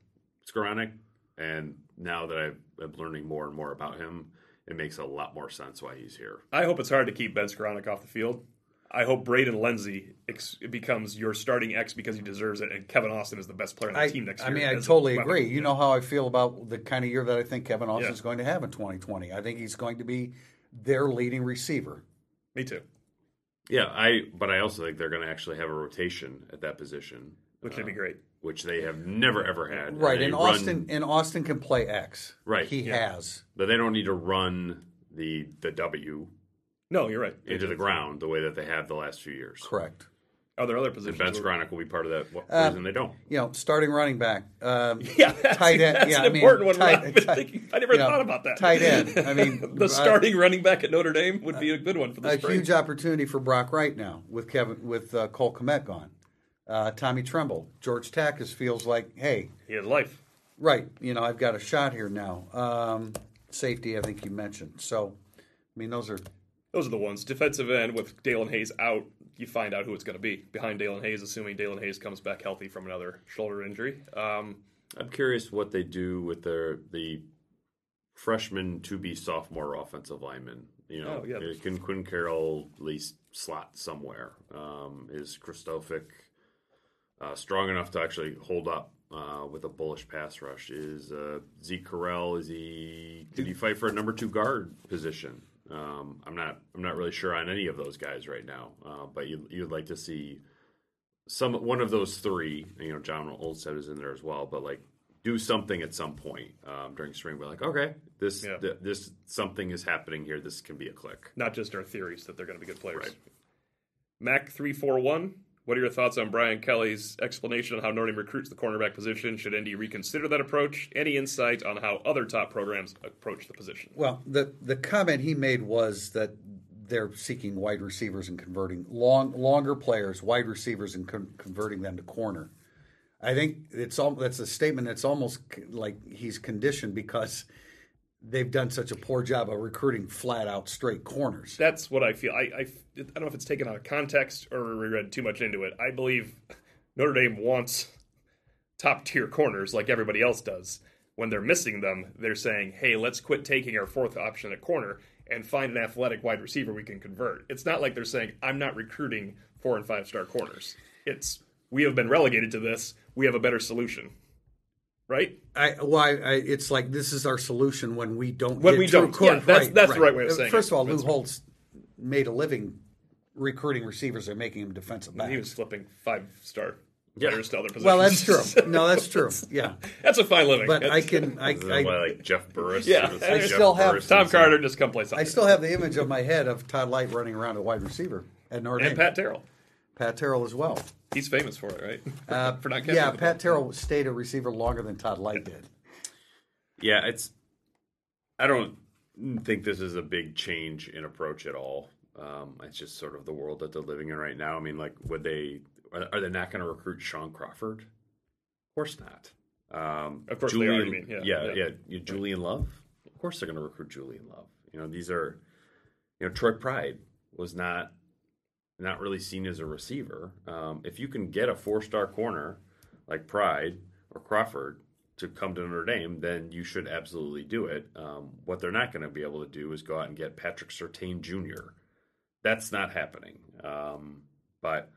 Skowronek, and now that I've, I'm learning more and more about him, it makes a lot more sense why he's here. I hope it's hard to keep Ben Skoronek off the field. I hope Braden Lenzy ex- becomes your starting X because he deserves it, and Kevin Austin is the best player on the I, team next year. I mean, I totally agree. You know how I feel about the kind of year that I think Kevin Austin Yeah. is going to have in 2020. I think he's going to be their leading receiver. Me too. Yeah, I but I also think they're going to actually have a rotation at that position, Which would be uh, great. which they have never ever had. Right, they and run- Austin and Austin can play X. Right, he yeah. has. but they don't need to run the the W No, you're right. into the ground the way that they have the last few years. Correct. Are there other And positions? Ben where- Skowronek will be part of that. What Uh, reason they don't? You know, starting running back. Um, Yeah, that's, tight end. that's yeah, an I mean, important one. tight- I've been tight- thinking. I never you know, thought about that. Tight end. I mean, the uh, starting running back at Notre Dame would be a good one for the a spring. huge opportunity for Brock right now with Kevin with uh, Cole Kmet gone. Uh, Tommy Tremble, George Takacs feels like, hey, He has life. right, you know, I've got a shot here now. Um, safety, I think you mentioned. So, I mean, those are Those are the ones. Defensive end with Daelin Hayes out, you find out who it's going to be. Behind Daelin Hayes, assuming Daelin Hayes comes back healthy from another shoulder injury. Um, I'm curious what they do with their the freshman to be sophomore offensive lineman. You know, Oh, yeah. uh, can Quinn Carroll at least slot somewhere? Um, is Kristofic uh, strong enough to actually hold up uh, with a bullish pass rush? Is uh, Zeke Correll is he did he fight for a number two guard position? Um, I'm not I'm not really sure on any of those guys right now, uh, but you you'd like to see some one of those three. You know, John Olmstead is in there as well, but like do something at some point um, during spring. We're like, okay, this Yeah. th- this something is happening here. This can be a click. not just our theories that they're going to be good players. Right. Mac three four one. What are your thoughts on Brian Kelly's explanation on how Notre Dame recruits the cornerback position? Should ND reconsider that approach? Any insight on how other top programs approach the position? Well, the the comment he made was that they're seeking wide receivers and converting long longer players, wide receivers, and con- converting them to corner. I think it's all that's a statement that's almost like he's conditioned because they've done such a poor job of recruiting flat out straight corners. That's what I feel. I, I, I don't know if it's taken out of context or we read too much into it. I believe Notre Dame wants top tier corners like everybody else does. When they're missing them, they're saying, hey, let's quit taking our fourth option at corner and find an athletic wide receiver we can convert. It's not like they're saying, I'm not recruiting four and five star corners. It's, we have been relegated to this. We have a better solution. Right? I, well, I, I, it's like this is our solution when we don't. When get we true don't. corner. Yeah, that's- that's the right way of saying First it. of all, Lou That's- Holtz made a living recruiting receivers and making them defensive backs. He was flipping five star Yeah. players to other positions. well, that's true. No, that's true. Yeah, That's a fine living. but I can. I, Is I, why, like Jeff Burris. Yeah. I like Jeff still have- Burris Tom Carter just come play something. I still have the image of my head of Todd Lyght running around a wide receiver at Notre Dame. and Pat Terrell. Pat Terrell as well. He's famous for it, right? Uh, for not catching yeah, Pat ball. Terrell stayed a receiver longer than Todd Lyght did. Yeah, it's. I don't think this is a big change in approach at all. Um, it's just sort of the world that they're living in right now. I mean, like, would they? Are, are they not going to recruit Shaun Crawford? Of course not. Um, Of course they are, you mean. Yeah, yeah, yeah. yeah. You- Julian Love. Of course they're going to recruit Julian Love. You know, these are, you know, Troy Pride was not not really seen as a receiver. Um, if you can get a four star corner like Pride or Crawford to come to Notre Dame, then you should absolutely do it. Um, what they're not going to be able to do is go out and get Patrick Surtain Jr. That's not happening. Um, but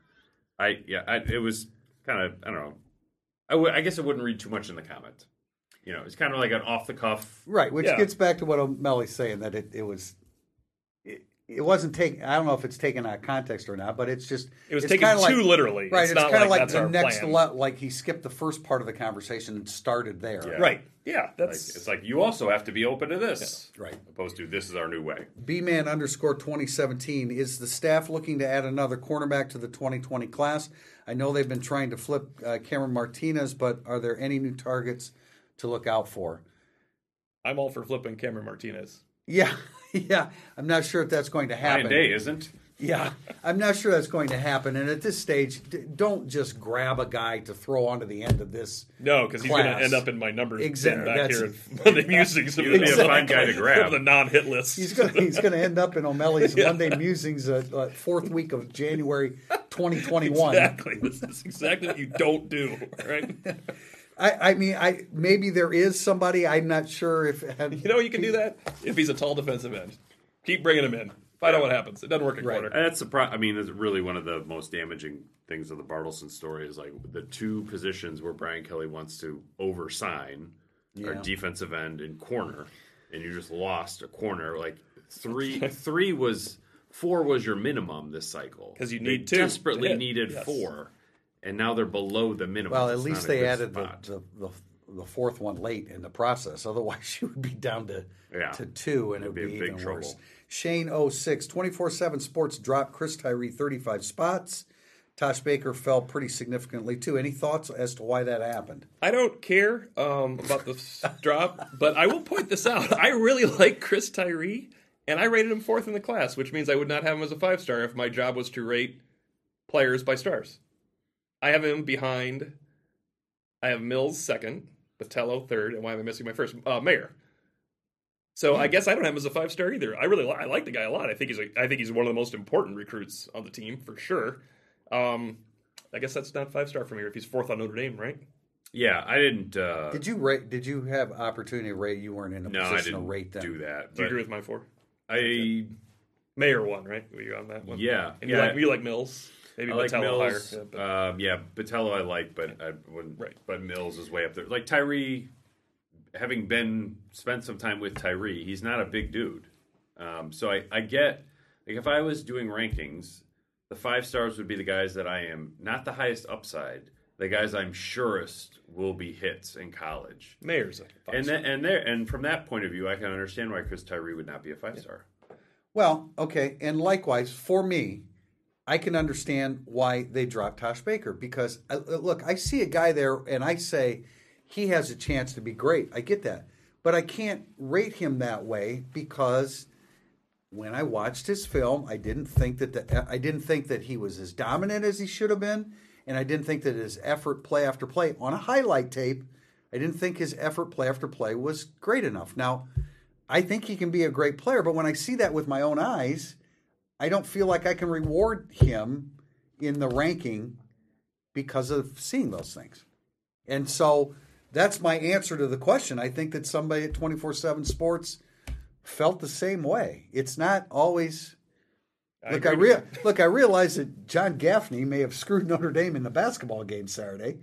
I, yeah, I, it was kind of, I don't know. I guess I wouldn't read too much in the comment. You know, it's kind of like an off the cuff. Right, which Yeah. gets back to what O'Malley's saying that it, it was. It, it wasn't taken. I don't know if it's taken out of context or not, but it's just It was it's taken kinda too like- literally. Right, It's it's, not kind of like like, that's the our next plan. le- like he skipped the first part of the conversation and started there. Yeah. Right. Yeah. Like, That's it's like you also have to be open to this, Right. Opposed to this is our new way. B-man underscore 2017. Is the staff looking to add another cornerback to the 2020 class? I know they've been trying to flip uh, Cameron Martinez, but are there any new targets to look out for? I'm all for flipping Cameron Martinez. Yeah, yeah. I'm not sure if that's going to happen. Ryan Day isn't. Yeah, I'm not sure that's going to happen. And at this stage, don't just grab a guy to throw onto the end of this. No, because he's going to end up in my numbers Exactly, back that's- here at Monday Musings. He would be a fine guy to grab. the non-hit list. He's going to he's to end up in O'Malley's Monday Musings, uh, uh, fourth week of January 2021. Exactly. This is exactly what you don't do. Right. I, I mean, I maybe there is somebody. I'm not sure if You know you can do that if he's a tall defensive end. Keep bringing him in. Find out what happens. It doesn't work at Right. corner. And that's the pro- I mean, it's really one of the most damaging things of the Bartleson story is like the two positions where Brian Kelly wants to oversign are defensive end and corner, and you just lost a corner. Like three, three was four was your minimum this cycle because you They need two desperately hit. needed Yes. four, and now they're below the minimum. Well, at It's least they added the, the, the the fourth one late in the process. Otherwise, you would be down to Yeah. to two, and it would be, be in big even worse. Shane 06, 24 7 Sports dropped Chris Tyree 35 spots. Tosh Baker fell pretty significantly too. Any thoughts as to why that happened? I don't care um, about the drop, but I will point this out. I really like Chris Tyree, and I rated him fourth in the class, which means I would not have him as a five star if my job was to rate players by stars. I have him behind. I have Mills second, Botelho third, and why am I missing my first? Uh, Mayer. So I guess I don't have him as a five star either. I really li- I like the guy a lot. I think he's a, I think he's one of the most important recruits on the team for sure. Um, I guess that's not five star from here if he's fourth on Notre Dame, right? Yeah, I didn't. Uh, Did you rate? Did you have opportunity to rate? You weren't in a no, I position didn't to rate them. do that. Do you but agree with my four? I Mayer one, right? Were you on that one? Yeah, And you yeah. like you like Mills? Maybe I like Botelho Mills. higher. Yeah, but- um, yeah, Botelho I like, but I wouldn't. Right. But Mills is way up there. Like Tyree, having been spent some time with Tyree, he's not a big dude. Um, so I, I get like if I was doing rankings, the five stars would be the guys that I am not the highest upside, the guys I'm surest will be hits in college. Mayer's a five And star. then, and there and from that point of view, I can understand why Chris Tyree would not be a five star. Well, okay, and likewise for me, I can understand why they dropped Tosh Baker because uh, look, I see a guy there and I say he has a chance to be great. I get that, but I can't rate him that way because when I watched his film, I didn't think that the, I didn't think that he was as dominant as he should have been, and I didn't think that his effort play after play on a highlight tape, I didn't think his effort play after play was great enough. Now, I think he can be a great player, but when I see that with my own eyes, I don't feel like I can reward him in the ranking because of seeing those things. And so that's my answer to the question. I think that somebody at 24 7 Sports felt the same way. It's not always. look, I rea- look, I realize that John Gaffney may have screwed Notre Dame in the basketball game Saturday,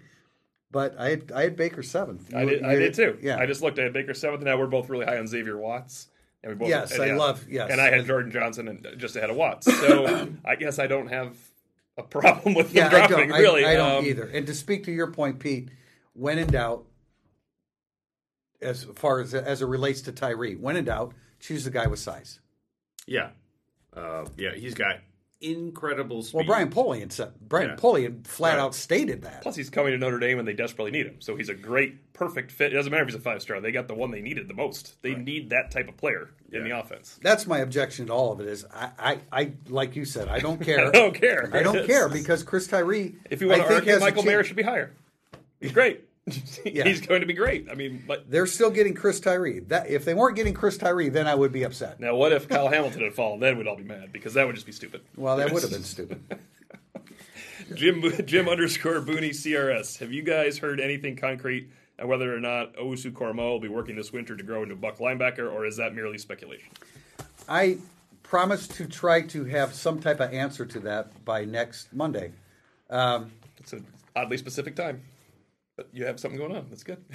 but I had, I had Baker seventh. I You- did, I did too. Yeah, I just looked at Baker seventh. Now we're both really high on Xavier Watts. And we both, Yes, and I love- yes. And I had Jordan Johnson and just ahead of Watts. So I guess I don't have a problem with yeah, them I dropping. don't. I- really, I, don't Um, either. And to speak to your point, Pete, when in doubt, as far as as it relates to Tyree, when in doubt, choose the guy with size. Yeah, uh, yeah, he's got incredible speed. Well, Brian Polian said Brian Yeah. Polian flat Right. out stated that. Plus, he's coming to Notre Dame and they desperately need him. So he's a great, perfect fit. It doesn't matter if he's a five star. They got the one they needed the most. They need that type of player in the offense. That's my objection to all of it. Is I, I, I like you said, I don't care. I don't care. I don't care because Chris Tyree. If you want I to think argue, has a Michael Mayer should be higher. He's great. Yeah. He's going to be great. I mean, but They're still getting Chris Tyree. That if they weren't getting Chris Tyree, then I would be upset. now what if Kyle Hamilton had fallen? Then we'd all be mad because that would just be stupid. Well, that would have been stupid. Jim Jim underscore Booney CRS. Have you guys heard anything concrete on whether or not Owusu-Koramoah will be working this winter to grow into a buck linebacker, or is that merely speculation? I promise to try to have some type of answer to that by next Monday. Um, it's an oddly specific time, you have something going on. That's good.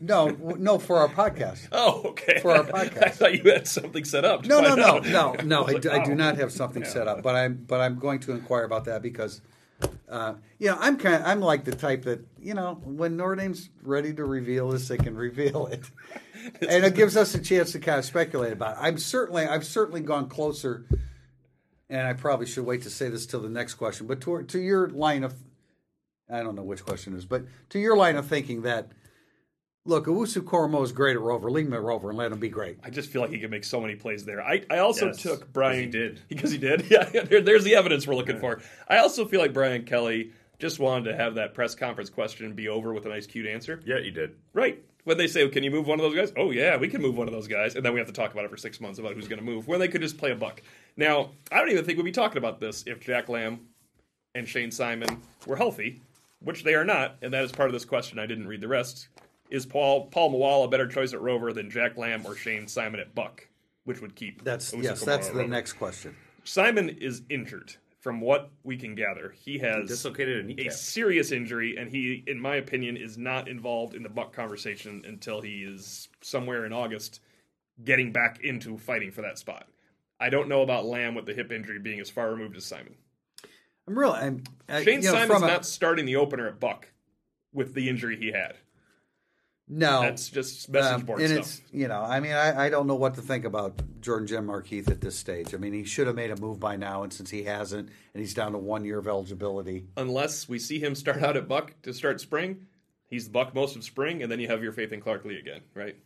No, no, for our podcast. oh, okay. For our podcast. I thought you had something set up. to No, no, no, no, no. I like, I do not have something set up, but I'm but I'm going to inquire about that because, uh, you know, I'm kind of I'm like the type that you know when Notre Dame's ready to reveal this, they can reveal it, and it gives us a chance to kind of speculate about. it. I'm certainly I've certainly gone closer, and I probably should wait to say this till the next question. But to to your line of, I don't know which question it is, but to your line of thinking that. Look, Owusu-Koramoah is great at Rover. Leave him at Rover and let him be great. I just feel like he could make so many plays there. I, I also Yes, took Brian. he did. Because he did. Yeah, there, there's the evidence we're looking for. I also feel like Brian Kelly just wanted to have that press conference question be over with a nice, cute answer. Yeah, he did. Right. When they say, "Can you move one of those guys?" Oh yeah, we can move one of those guys, and then we have to talk about it for six months about who's going to move. When they could just play a buck. Now, I don't even think we'd be talking about this if Jack Lamb and Shane Simon were healthy, which they are not, and that is part of this question. I didn't read the rest. Is Paul Paul Moala a better choice at Rover than Jack Lamb or Shane Simon at Buck, which would keep? That's Usu yes, Kamara that's the Rover? next question. Simon is injured, from what we can gather. He has Dislocated a a serious injury, and he, in my opinion, is not involved in the Buck conversation until he is somewhere in August getting back into fighting for that spot. I don't know about Lamb with the hip injury being as far removed as Simon. I'm really. I'm, I, Shane you know, Simon's from a- not starting the opener at Buck with the injury he had. No, That's just message Um, board and stuff. it's you know, I mean, I, I don't know what to think about Jordan Genmark Heath at this stage. I mean, he should have made a move by now, and since he hasn't, and he's down to one year of eligibility. Unless we see him start out at Buck to start spring, he's the Buck most of spring, and then you have your faith in Clark Lea again, right?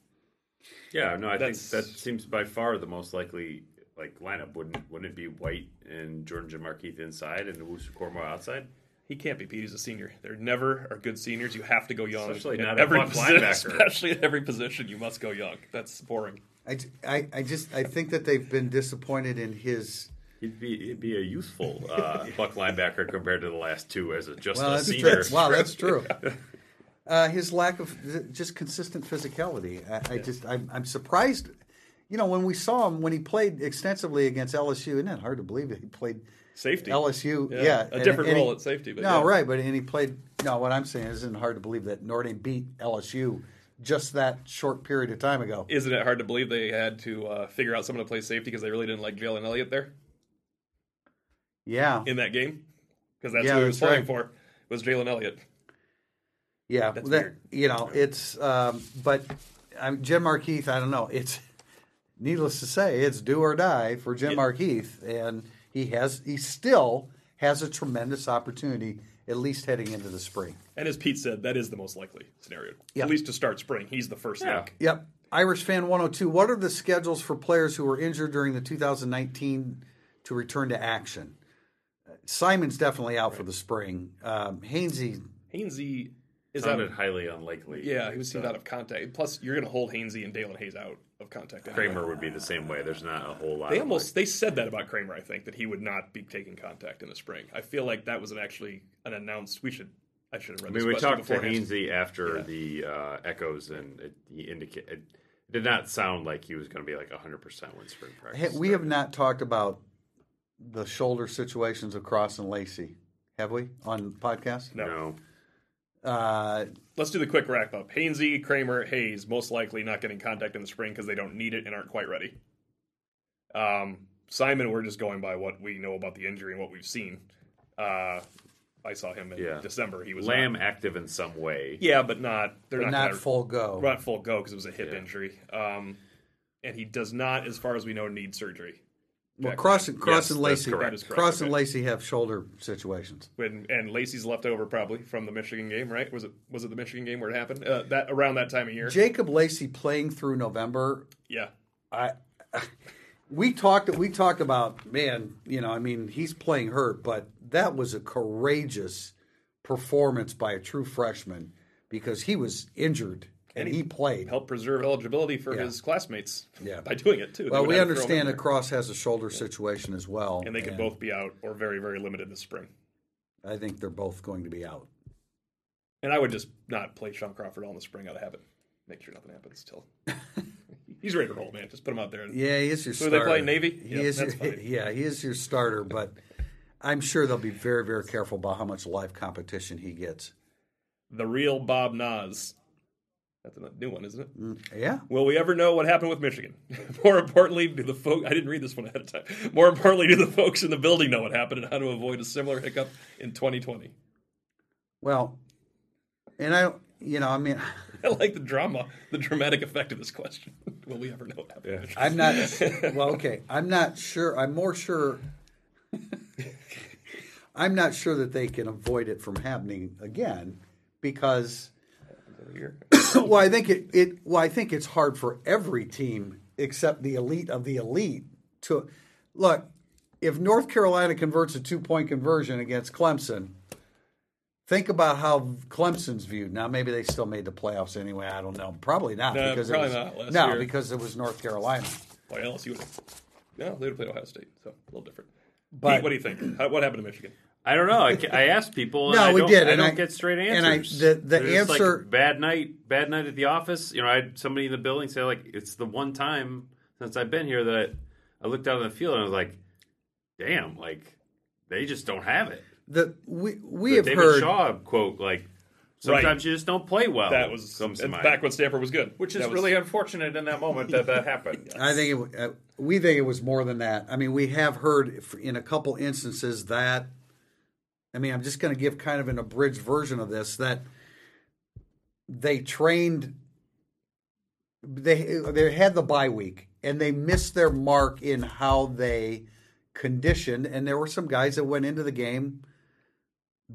Yeah, no, I think that seems by far the most likely like lineup. Wouldn't wouldn't it be White and Jordan Genmark Heath inside and Owusu-Koramoah outside? He can't be Pete. He's a senior. There never are good seniors. You have to go young. Especially At not every buck position, linebacker. especially at every position. You must go young. That's boring. I, I, I just I think that they've been disappointed in his. He'd be he'd be a useful uh, buck linebacker compared to the last two as a just Well, a that's senior. true. Wow, that's true. Uh, his lack of just consistent physicality. I, I just I'm, I'm surprised. You know, when we saw him when he played extensively against LSU, isn't it hard to believe that he played Safety. LSU? Yeah, Yeah, a and- different and he- role at safety, but no, yeah. right, but and he played. No, what I'm saying is, isn't hard to believe that Notre Dame beat LSU just that short period of time ago. Isn't it hard to believe they had to uh, figure out someone to play safety because they really didn't like Jalen Elliott there Yeah, in that game? Because that's Yeah, who he was playing right. for was Jalen Elliott. Yeah, That's that, you know, it's um, but I'm Genmark Heath. I don't know. It's needless to say, it's do or die for Jim Yeah. Markeith, and he has he still has a tremendous opportunity, at least heading into the spring. And as Pete said, that is the most likely scenario. Yeah. At least to start spring, he's the first Yeah. pick. Yep. Irish fan 102. What are the schedules for players who were injured during the 2019 to return to action? Uh, Simon's definitely out for the spring. Um, Hainsey, Hainsey is out. sounded Of, highly unlikely. yeah, he was seemed out of contact. Plus, you're going to hold Hainsey and Daelin Hayes out of contact. anyway. Kraemer would be the same way. There's not a whole lot. They of, almost they said that about Kraemer. I think that he would not be taking contact in the spring. I feel like that was an actually an announced. We should. I should have read. I this mean, we question talked to beforehand. Hainsey after Yeah. the uh, echoes, and it, he indicated it did not sound like he was going to be like 100 percent when spring Ha- practice. we have not talked about the shoulder situations of Cross and Lacey, have we, on podcast? No. no. Uh, Let's do the quick wrap up. Hainsey, Kraemer, Hayes, most likely not getting contact in the spring because they don't need it and aren't quite ready. Um, Simon, we're just going by what we know about the injury and what we've seen. Uh, I saw him in Yeah. December. He was Lamb not- active in some way. yeah, but not. They're but not, not full go. not full go because it was a hip Yeah. injury. Um, and he does not, as far as we know, need surgery. Well, Cross, and Cross Yes, and Lacey, correct. That is correct, Cross and. Lacey have shoulder situations. When, and Lacey's left over probably from the Michigan game, right? Was it was it the Michigan game where it happened? Uh, that around that time of year. Jacob Lacey playing through November. yeah, I we talked we talked about man, you know, I mean, he's playing hurt, but that was a courageous performance by a true freshman because he was injured and, And he, he played. help preserve eligibility for Yeah. his classmates. Yeah. by doing it too. Well, we have to throw him understand in that. Cross has a shoulder situation as well, and they could both be out or very very limited this spring. I think they're both going to be out. And I would just not play Shaun Crawford all in the spring out of habit. Make sure nothing happens till he's ready to roll, man. Just put him out there. Yeah, he is your So they starter. play Navy? He Yep, is your, yeah, he is your starter, but I'm sure they'll be very, very careful about how much live competition he gets. The real Bob Nas. That's a new one, isn't it? Mm, yeah. Will we ever know what happened with Michigan? More importantly, do the folk I didn't read this one ahead of time. More importantly, do the folks in the building know what happened and how to avoid a similar hiccup in 2020? Well, and I, you know, I mean, I like the drama, the dramatic effect of this question. Will we ever know what happened? Michigan? I'm not. Well, okay, I'm not sure. I'm more sure. I'm not sure that they can avoid it from happening again because. Well, I think it, it. Well, I think it's hard for every team except the elite of the elite to look. If North Carolina converts a two-point conversion against Clemson, think about how Clemson's viewed. Now, maybe they still made the playoffs anyway. I don't know. Probably not No, because probably it was, not last no year. because it was North Carolina. Well, LSU would have. No, they would have played Ohio State, so a little different. But- Pete, what do you think? How, what happened to Michigan? I don't know. I, I asked people. And No, I we don't, did, I and don't I- get straight answers. and I- answers. the- the They're just like, answer- bad night, bad night at the office. You know, I had somebody in the building say like, "It's the one time since I've been here that I, I looked out on the field and I was like, damn, like they just don't have it." The we we The have David heard Shaw quote like, "Sometimes you just don't play well." That was comes to and mind. back when Stanford was good, which is was- really unfortunate in that moment that that happened. I think it, uh, we think it was more than that. I mean, we have heard in a couple instances that. I mean, I'm just going to give kind of an abridged version of this that they trained. They they had the bye week and they missed their mark in how they conditioned, and there were some guys that went into the game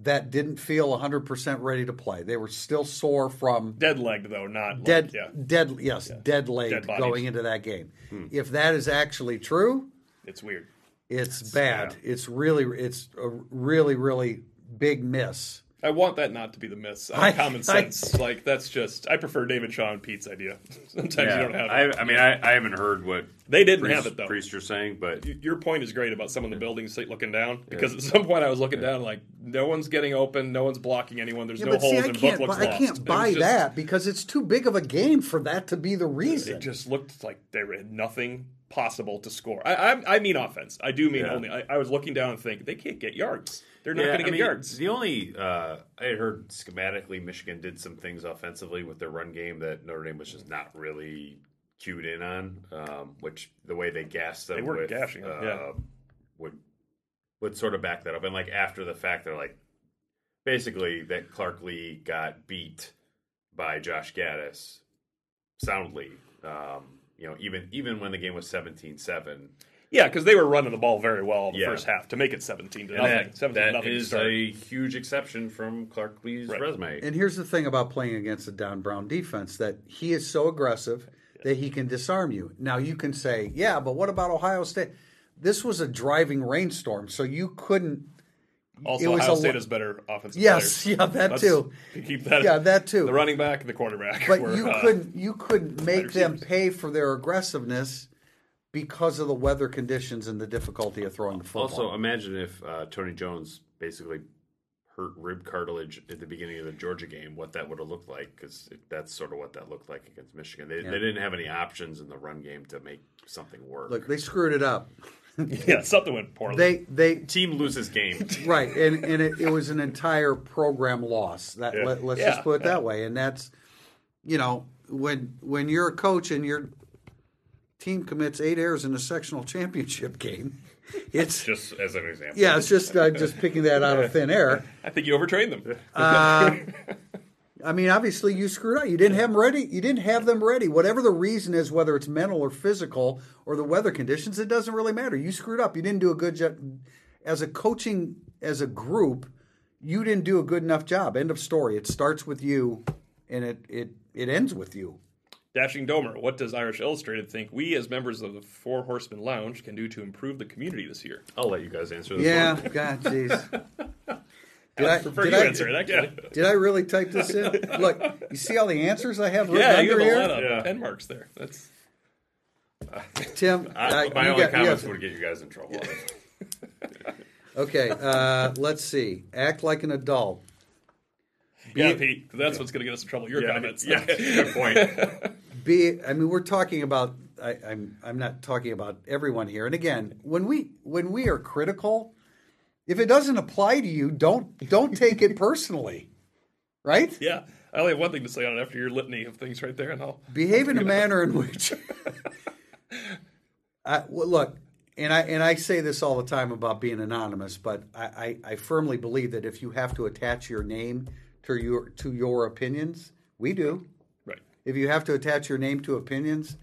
that didn't feel 100% ready to play. They were still sore from dead legged though, not dead, Like, yeah, dead, yes, dead leg Dead going into that game. Hmm. If that is actually true, it's weird. It's bad. It's really, it's a really, really big miss. I want that not to be the miss. I- common I- sense. like that's just. I prefer David Shaw and Pete's idea. Sometimes you don't have. I, it. I mean, I, I haven't heard what they didn't Priest, have it though. Priest you're saying, but Y- Your point is great about some of the buildings looking down because at some point I was looking down like no one's getting open, no one's blocking anyone. There's Yeah, no holes see, I and book can't, looks bu- I lost. can't buy just- that because it's too big of a game for that to be the reason. It just looked like there had nothing possible to score. I I, I mean offense. I do mean Yeah. only. I, I was looking down and think they can't get yards. They're not Yeah, going to get mean, yards. The only uh, I heard schematically, Michigan did some things offensively with their run game that Notre Dame was just not really cued in on. Um, which the way they gassed them, They with, gashing uh, yeah. would would sort of back that up. And like after the fact, they're like basically that Clark Lea got beat by Josh Gattis soundly. Um, you know, even even when the game was 17-7. Yeah, because they were running the ball very well the Yeah. first half to make it seventeen to And nothing. that, Seventeen to that nothing. is a huge exception from Clark Lea's Right. resume. And here's the thing about playing against the Don Brown defense that he is so aggressive that he can disarm you. Now you can say, yeah, but what about Ohio State? This was a driving rainstorm, so you couldn't. Also, it was Ohio State lo- has better offensive Yes, players. yeah, that Let's too. Keep that. Yeah, that too. The running back and the quarterback. But were, you uh, couldn't you couldn't make them receivers. pay for their aggressiveness because of the weather conditions and the difficulty of throwing the football. Also, imagine if uh, Tony Jones basically hurt rib cartilage at the beginning of the Georgia game, what that would have looked like, because that's sort of what that looked like against Michigan. They, they didn't have any options in the run game to make something work. Look, they screwed it up. Yeah, something went poorly. They they Team loses game. right, and and it, it was an entire program loss. That Yeah. let, us Yeah, just put it that way, and that's you know when when you're a coach and your team commits eight errors in a sectional championship game, it's just as an example. yeah, it's just uh, just picking that out of thin air. I think you overtrained them. I mean, obviously you screwed up. You didn't have them ready. You didn't have them ready. Whatever the reason is, whether it's mental or physical or the weather conditions, it doesn't really matter. You screwed up. You didn't do a good job as a coaching as a group. You didn't do a good enough job. End of story. It starts with you, and it it it ends with you. Dashing Domer, what does Irish Illustrated think we, as members of the Four Horsemen Lounge, can do to improve the community this year? I'll let you guys answer this Yeah, one. God, jeez. Did I I, prefer did you I, answer it, actually. Did I really type this in? Look, you see all the answers I have written Yeah, you under have a here. lot of Yeah. pen marks there. That's Tim, I, uh, my you only got- comments have- would get you guys in trouble. Okay, uh, let's see. Act like an adult. yeah, Be- Pete. 'cause That's what's going to get us in trouble. Your yeah, comments. yeah, good point. Be I mean, we're talking about. I, I'm I'm not talking about everyone here. And again, when we when we are critical, if it doesn't apply to you, don't don't take it personally, right? yeah. I only have one thing to say on it after your litany of things right there, and I'll. Behave in a manner in which. I, well, look, and I and I say this all the time about being anonymous, but I, I, I firmly believe that if you have to attach your name to your to your opinions, we do. Right. If you have to attach your name to opinions,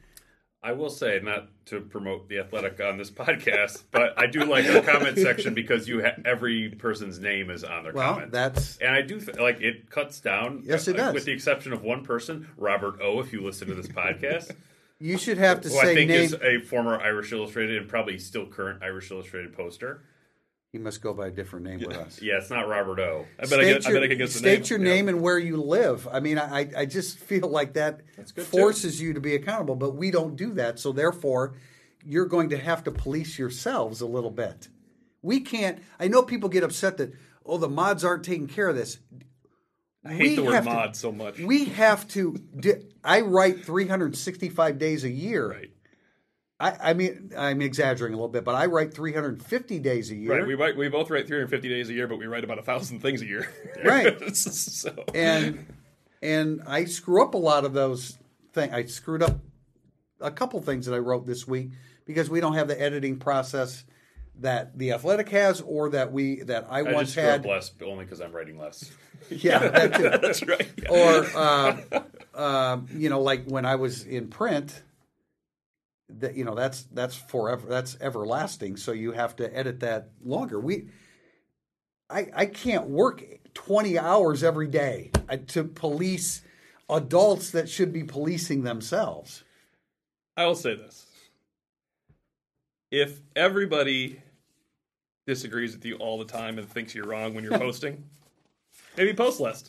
I will say, not to promote the athletic on this podcast, but I do like our comment section because you ha- every person's name is on their well, comments. that's and I do th- like it cuts down. Yes, it uh, does. With the exception of one person, Robert O. If you listen to this podcast, you should have to who I say think name. is a former Irish Illustrated and probably still current Irish Illustrated poster. He must go by a different name with us. Yeah, it's not Robert O. I bet I, get, I bet I can guess the state name. your Yeah. name and where you live. I mean, I, I just feel like that good, forces you to be accountable, but we don't do that. So therefore, you're going to have to police yourselves a little bit. We can't. I know people get upset that oh, the mods aren't taking care of this. I hate the word have to- mod so much. We have to. di- I write 365 days a year. right. I, I mean, I'm exaggerating a little bit, but I write 350 days a year. Right. We write, we both write 350 days a year, but we write about a thousand things a year. Right. so and and I screw up a lot of those things. I screwed up a couple things that I wrote this week because we don't have the editing process that the athletic has or that we that I, I once had. less, but only because I'm writing less. Yeah, that too. that's right. Yeah. or uh, um, you know, like when I was in print. That you know, that's that's forever. That's everlasting. So you have to edit that longer. We, I, I can't work twenty hours every day uh, to police adults that should be policing themselves. I will say this: if everybody disagrees with you all the time and thinks you're wrong when you're posting, maybe post less.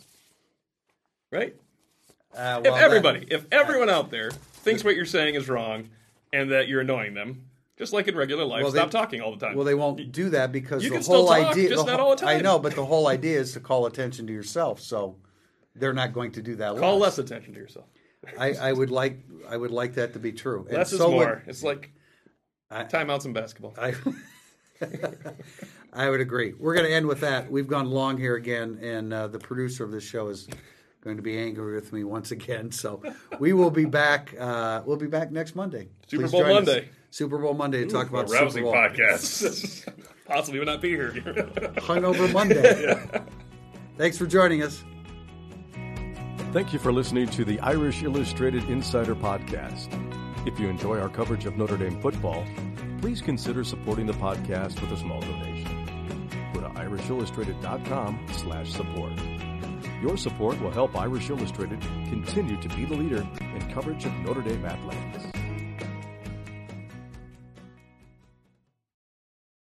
Right? Uh, If well, that- everybody, if everyone out there thinks what you're saying is wrong and that you're annoying them, just like in regular life, Well, they- stop talking all the time. Well, they won't do that because You the whole talk, idea. just not all the time. I know, but the whole idea is to call attention to yourself. So they're not going to do that. Call less. less attention to yourself. I, I would like. I would like that to be true. And Less is so would- more. It's like timeouts in basketball. I, I would agree. We're going to end with that. We've gone long here again, and uh, the producer of this show is going to be angry with me once again. So we will be back. Uh, we'll be back next Monday. Super Please Bowl join us. Monday. Super Bowl Monday to talk a about Super rousing Bowl. podcast. Possibly would not be here. Hungover Monday. Thanks for joining us. Thank you for listening to the Irish Illustrated Insider Podcast. If you enjoy our coverage of Notre Dame football, please consider supporting the podcast with a small donation. Go to irishillustrated.com slash support. Your support will help Irish Illustrated continue to be the leader in coverage of Notre Dame athletics.